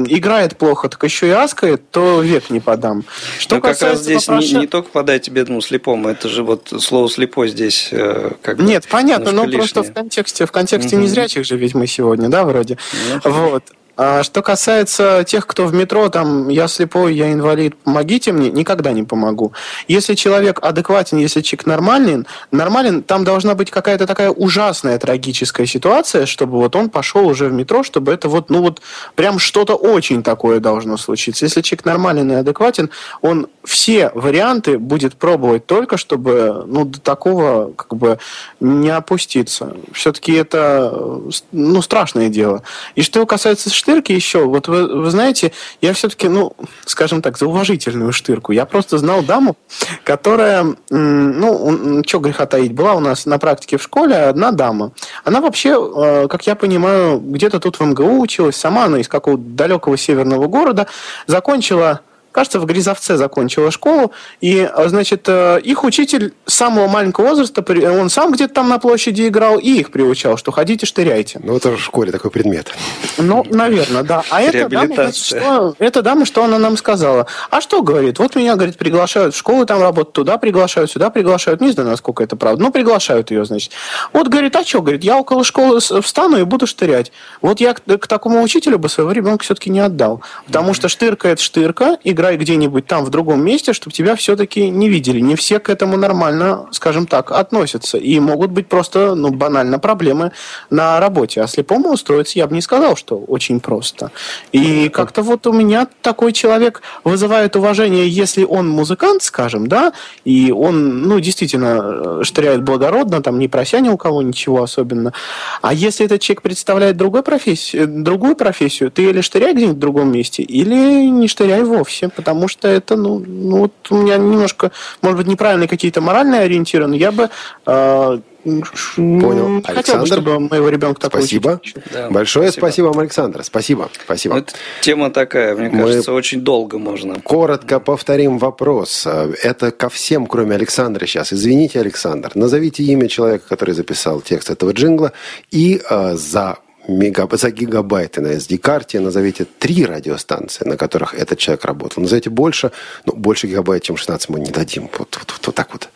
играет плохо, так еще и аскает, то век не подам. Что Но как раз здесь вопроса... не, не только подайте бедному слепому, это же вот слово слепой здесь э, как Нет, понятно, но лишнее. просто в контексте, в контексте угу. незрячих же ведь мы сегодня, да, вроде. Ну, вот. А что касается тех, кто в метро, там, я слепой, я инвалид, помогите мне, никогда не помогу. Если человек адекватен, если человек нормален, нормален, там должна быть какая-то такая ужасная трагическая ситуация, чтобы вот он пошел уже в метро, чтобы это вот, ну вот, прям что-то очень такое должно случиться. Если человек нормален и адекватен, он все варианты будет пробовать только, чтобы, ну, до такого, как бы, не опуститься. Все-таки это, ну, страшное дело. И что касается штырки еще, вот вы, вы знаете, я все-таки, ну, скажем так, за уважительную штырку. Я просто знал даму, которая, ну, что греха таить, была у нас на практике в школе одна дама. Она вообще, э, как я понимаю, где-то тут в МГУ училась, сама она из какого-то далекого северного города, закончила кажется, в Грязовце закончила школу, и, а, значит, э, их учитель с самого маленького возраста, он сам где-то там на площади играл, и их приучал, что ходите, штыряйте. Ну, это же в школе такой предмет. Ну, наверное, да. А эта дама, значит, что, эта дама, что она нам сказала? А что, говорит, вот меня, говорит, приглашают в школу там работать, туда приглашают, сюда приглашают, не знаю, насколько это правда, но приглашают ее, значит. Вот, говорит, а что, говорит, я около школы встану и буду штырять. Вот я к, к такому учителю бы своего ребенка все-таки не отдал, потому что штырка – это штырка, игра играй где-нибудь там в другом месте, чтобы тебя все-таки не видели. Не все к этому нормально, скажем так, относятся. И могут быть просто, ну, банально проблемы на работе. А слепому устроиться я бы не сказал, что очень просто. И как-то вот у меня такой человек вызывает уважение, если он музыкант, скажем, да, и он, ну, действительно э, штыряет благородно, там, не прося ни у кого ничего особенно. А если этот человек представляет другой профессию, другую профессию, ты или штыряй где-нибудь в другом месте, или не штыряй вовсе потому что это, ну, ну вот у меня немножко, может быть, неправильные какие-то моральные ориентиры, но я бы э, Понял. Хотел бы, чтобы моего ребенка такой Спасибо. Да, Большое спасибо. спасибо вам, Александр. Спасибо. Спасибо. Это тема такая, мне Мы кажется, очень долго можно. Коротко повторим вопрос. Это ко всем, кроме Александра сейчас. Извините, Александр. Назовите имя человека, который записал текст этого джингла, и э, за мегаб... за гигабайты на SD-карте назовите три радиостанции, на которых этот человек работал. Назовите больше, ну, больше гигабайт, чем 16 мы не дадим. Вот, вот, вот, вот так вот.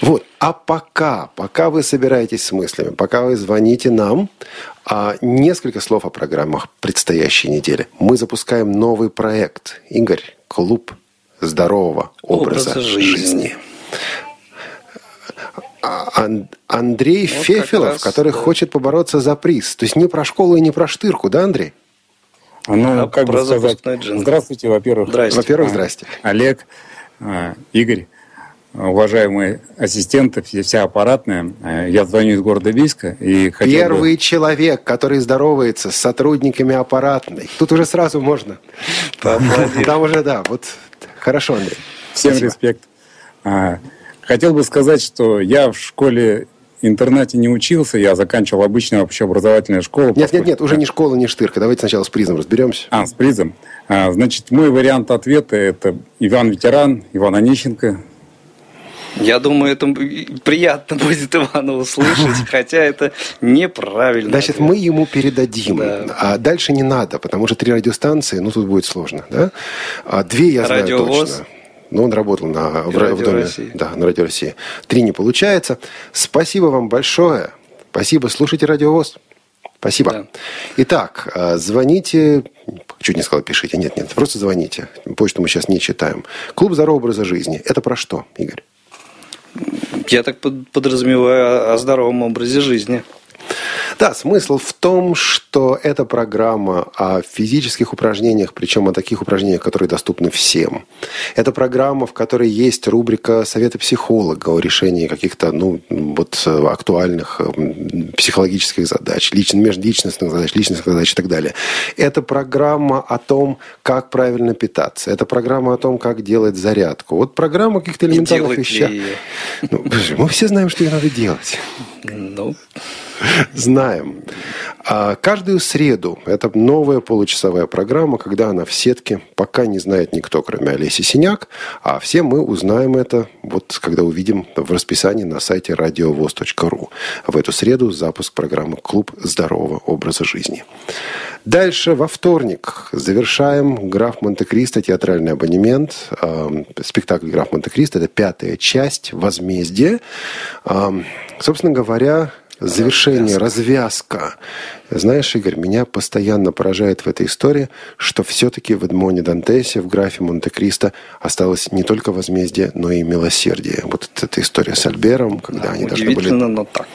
Вот. А пока, пока вы собираетесь с мыслями, пока вы звоните нам, а несколько слов о программах предстоящей недели. Мы запускаем новый проект. Игорь, клуб здорового образа, образа жизни. жизни. Андрей вот Фефилов, раз, который да. хочет побороться за приз. То есть не про школу и не про штырку, да, Андрей? Ну, а как бы сказать, здравствуйте, во-первых. Здрасте. Во-первых, здрасте. Олег, а, Игорь, уважаемые ассистенты, вся аппаратная. А, я звоню из города Бийска. И Первый бы... человек, который здоровается с сотрудниками аппаратной. Тут уже сразу можно. Там уже, да, вот хорошо, Андрей. Всем респект. Хотел бы сказать, что я в школе интернате не учился, я заканчивал обычную общеобразовательную школу. Нет, нет, нет, уже не школа, не штырка. Давайте сначала с призом разберемся. А, с призом. А, значит, мой вариант ответа – это Иван Ветеран, Иван Онищенко. Я думаю, это приятно будет Ивану услышать, хотя это неправильно. Значит, мы ему передадим. Да. А дальше не надо, потому что три радиостанции, ну, тут будет сложно. Да? А две я знаю Радиовоз. точно. Но он работал на, в, в доме, России. Да, на Радио России. Три не получается. Спасибо вам большое. Спасибо. Слушайте Радиовоз. Спасибо. Да. Итак, э, звоните, чуть не сказал, пишите. Нет, нет, просто звоните. Почту мы сейчас не читаем. Клуб здорового образа жизни. Это про что, Игорь? Я так подразумеваю о здоровом образе жизни. Да, смысл в том, что эта программа о физических упражнениях, причем о таких упражнениях, которые доступны всем. Это программа, в которой есть рубрика совета психолога о решении каких-то ну, вот, актуальных психологических задач, лично, межличностных задач, личностных задач и так далее. Это программа о том, как правильно питаться. Это программа о том, как делать зарядку. Вот программа каких-то элементарных вещей. Ну, мы все знаем, что ее надо делать. Ну, знаем. А каждую среду, это новая получасовая программа, когда она в сетке, пока не знает никто, кроме Олеси Синяк, а все мы узнаем это, вот когда увидим в расписании на сайте радиовоз.ру. В эту среду запуск программы «Клуб здорового образа жизни». Дальше во вторник завершаем «Граф Монте-Кристо» театральный абонемент. Спектакль «Граф Монте-Кристо» – это пятая часть «Возмездие». Собственно говоря, завершение, развязка. Знаешь, Игорь, меня постоянно поражает в этой истории, что все-таки в Эдмоне Дантесе, в графе Монте-Кристо осталось не только возмездие, но и милосердие. Вот эта история с Альбером, когда Да, они должны были но так.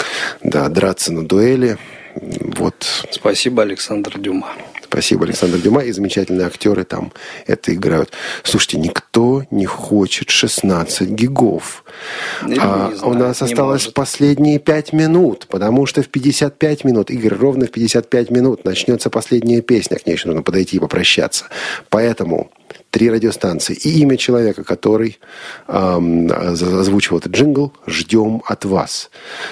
да, драться на дуэли. Вот Спасибо, Александр Дюма. Спасибо, Александр Дюма. И замечательные актеры там это играют. Слушайте, никто не хочет 16 гигов. А не у нас осталось может. последние 5 минут, потому что в 55 минут, Игорь, ровно в 55 минут начнется последняя песня. К ней еще нужно подойти и попрощаться. Поэтому три радиостанции и имя человека, который эм, озвучивал этот джингл, ждем от вас.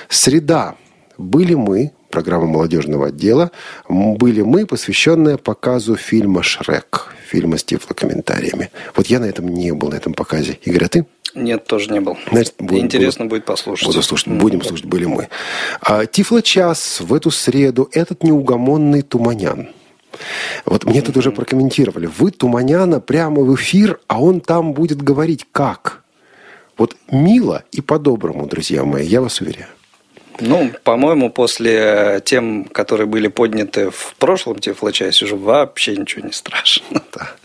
Среда. Были мы, программа молодежного отдела, были мы, посвященная показу фильма «Шрек», фильма с тифлокомментариями. Вот я на этом не был, на этом показе. Игорь, а ты? Нет, тоже не был. Значит, будем- Интересно будет послушать. Буду слушать, будем слушать, были мы. А, Тифло-час в эту среду этот неугомонный Туманян. Вот мне тут уже прокомментировали. Вы Туманяна прямо в эфир, а он там будет говорить как? Вот мило и по-доброму, друзья мои, я вас уверяю. Ну, по-моему, после тем, которые были подняты в прошлом тифлочасе, уже вообще ничего не страшно.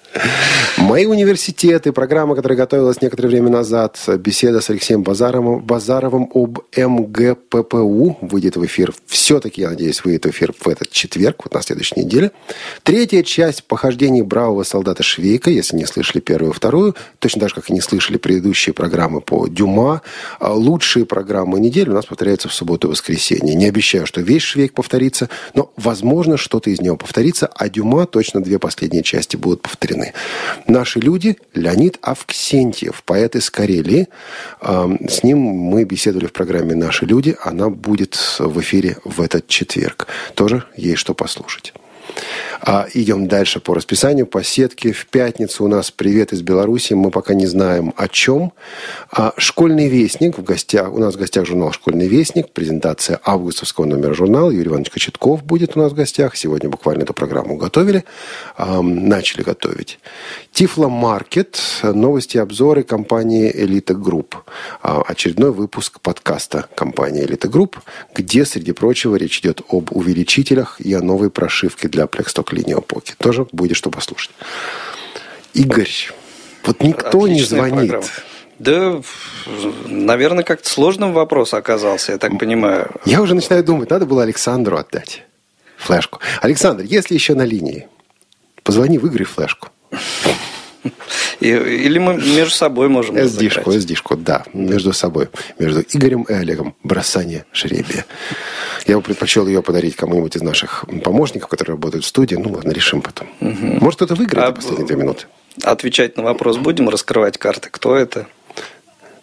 Мои университеты, программа, которая готовилась некоторое время назад, беседа с Алексеем Базаровым, Базаровым об МГППУ, выйдет в эфир. Все-таки, я надеюсь, выйдет в эфир в этот четверг, вот на следующей неделе. Третья часть похождений бравого солдата Швейка, если не слышали первую и вторую, точно так же, как и не слышали предыдущие программы по Дюма. А Лучшие программы недели у нас повторяются в субботу и воскресенье. Не обещаю, что весь Швейк повторится, но, возможно, что-то из него повторится, а Дюма точно две последние части будут повторены. Наши люди Леонид Авксентьев, поэт из Карелии. Ам, С ним мы беседовали в программе «Наши люди». Она будет в эфире в этот четверг. Тоже есть что послушать. А, идем дальше по расписанию. По сетке в пятницу у нас «Привет из Беларуси». Мы пока не знаем о чем. А, «Школьный вестник» в гостях. У нас в гостях журнал «Школьный вестник». Презентация августовского номера журнала. Юрий Иванович Кочетков будет у нас в гостях. Сегодня буквально эту программу готовили. Ам, начали готовить. Тифло Маркет. Новости и обзоры компании «Элита Групп». А, очередной выпуск подкаста компании «Элита Групп», где, среди прочего, речь идет об увеличителях и о новой прошивке для Plextalk Linio Pocket. Тоже будет что послушать. Игорь, вот никто не Отличная звонит. программа. Да, наверное, как-то сложным вопрос оказался, я так понимаю. Я уже начинаю думать, надо было Александру отдать флешку. Александр, если еще на линии, позвони, выиграй флешку. Или мы между собой можем SD-шку. SD-шку, да, между собой. Между Игорем и Олегом. Бросание жребия. Я бы предпочел ее подарить кому-нибудь из наших помощников, которые работают в студии. Ну, ладно, решим потом. Может, кто-то выиграет А последние две минуты. Отвечать на вопрос будем, раскрывать карты, кто это?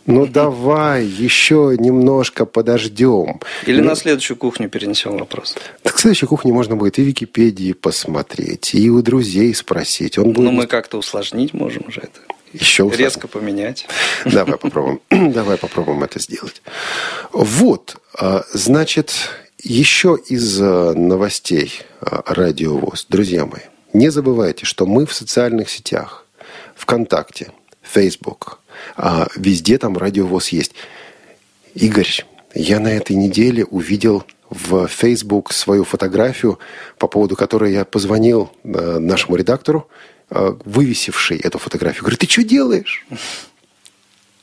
Ну, давай, еще немножко подождем. Или Ну, на следующую кухню перенесем вопрос? Так к следующей кухне можно будет и в Википедии посмотреть, и у друзей спросить. Он будет Ну, мы как-то усложнить можем уже это. еще усложнить. Резко поменять. Давай попробуем. Давай попробуем это сделать. Вот, а, значит, еще из а, новостей а, Радио ВОЗ. Друзья мои, не забывайте, что мы в социальных сетях. ВКонтакте, Facebook. а, Везде там Радио ВОЗ есть. Игорь, я на этой неделе увидел в Facebook свою фотографию, по поводу которой я позвонил э, нашему редактору, э, вывесивший эту фотографию. Говорю, ты что делаешь?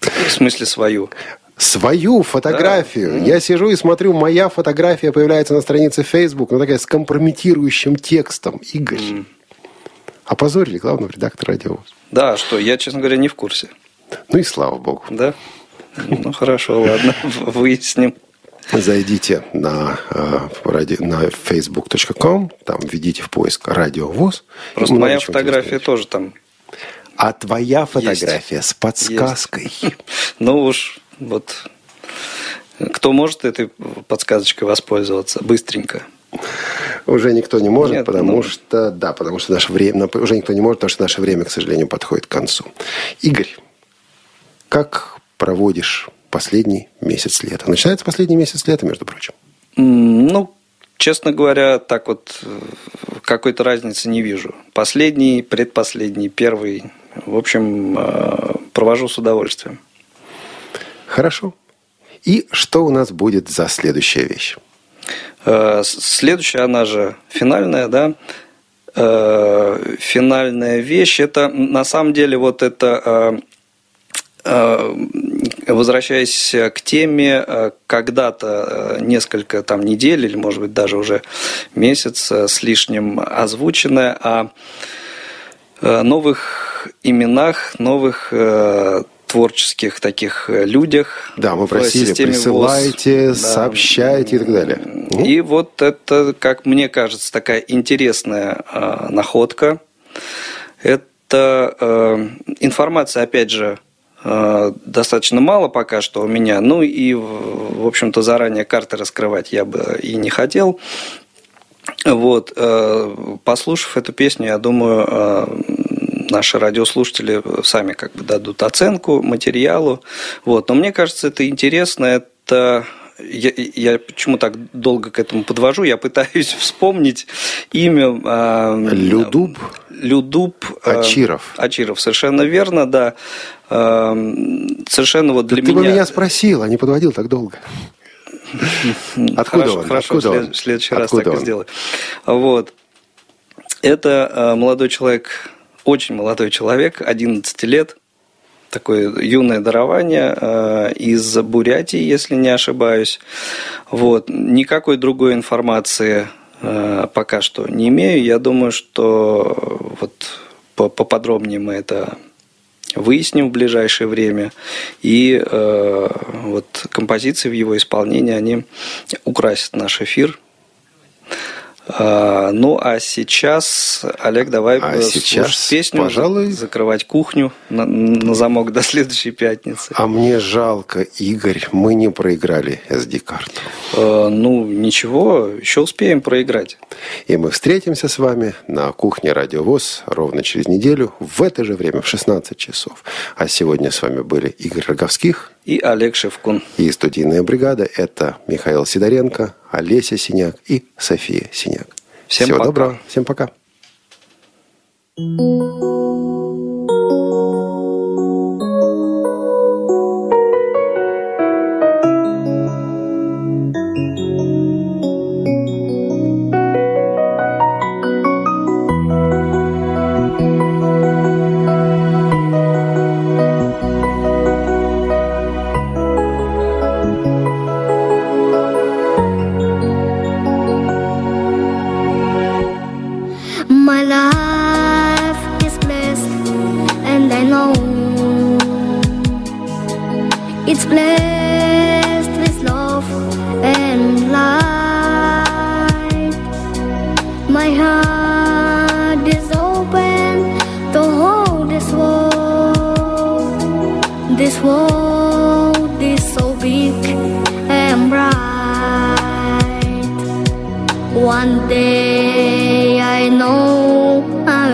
В смысле свою. Свою фотографию. Я сижу и смотрю, моя фотография появляется на странице Facebook, ну такая с компрометирующим текстом. Игорь. Опозорили главного редактора радио. Да, что, я, честно говоря, не в курсе. Ну и слава богу. Да? Ну, хорошо, ладно, выясним. Зайдите на, э, на facebook.com, там введите в поиск радио ВОЗ. Просто моя фотография тоже там. А твоя фотография с подсказкой. Ну уж, вот, кто может этой подсказочкой воспользоваться быстренько? Уже никто не может, Нет, потому ну- что, да, потому что наше время, уже никто не может, потому что наше время, к сожалению, подходит к концу. Игорь, как проводишь последний месяц лета? Начинается последний месяц лета, между прочим. Ну, честно говоря, так вот э, какой-то разницы не вижу. Последний, предпоследний, первый. В общем, э, провожу с удовольствием. Хорошо. И что у нас будет за следующая вещь? Э, Следующая, она же финальная, да, э, финальная вещь, это на самом деле вот это э, возвращаясь к теме, когда-то несколько там недель или, может быть, даже уже месяц с лишним озвученное о новых именах, новых творческих таких э, людях. Да, мы просили, присылайте, ВОС. Да. сообщайте и так далее. И вот это, как мне кажется, такая интересная э, находка. Это э, информация, опять же, э, достаточно мало пока что у меня. Ну и, в общем-то, заранее карты раскрывать я бы и не хотел. Вот, э, послушав эту песню, я думаю, наши радиослушатели сами как бы дадут оценку материалу. Вот, но мне кажется, это интересно, это я, я почему так долго к этому подвожу? Я пытаюсь вспомнить имя. э, Людуб? Людуб. э, Ачиров. Ачиров, совершенно верно, да. Э, Совершенно вот для Ты бы меня... меня спросил, а не подводил так долго. Откуда хорошо, он? Хорошо, Откуда в след- следующий раз Откуда так и сделаю. Вот. Это молодой человек, очень молодой человек, 11 лет, такое юное дарование э, из Бурятии, если не ошибаюсь. Вот. Никакой другой информации э, пока что не имею. Я думаю, что вот по- поподробнее мы это выясним в ближайшее время. И э, вот композиции в его исполнении, они украсят наш эфир. А, ну, а сейчас, Олег, давай А сейчас, песню, пожалуй- закрывать кухню на, на замок до следующей пятницы. А мне жалко, Игорь, мы не проиграли SD-карту. Э, ну, ничего, еще успеем проиграть. И мы встретимся с вами на кухне Радио ВОЗ ровно через неделю в это же время, в 16 часов. А сегодня с вами были Игорь Роговских И Олег Шевкун. и студийная бригада. Это Михаил Сидоренко, Олеся Синяк и София Синяк. Всем Всего пока. доброго. Всем пока. My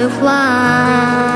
花。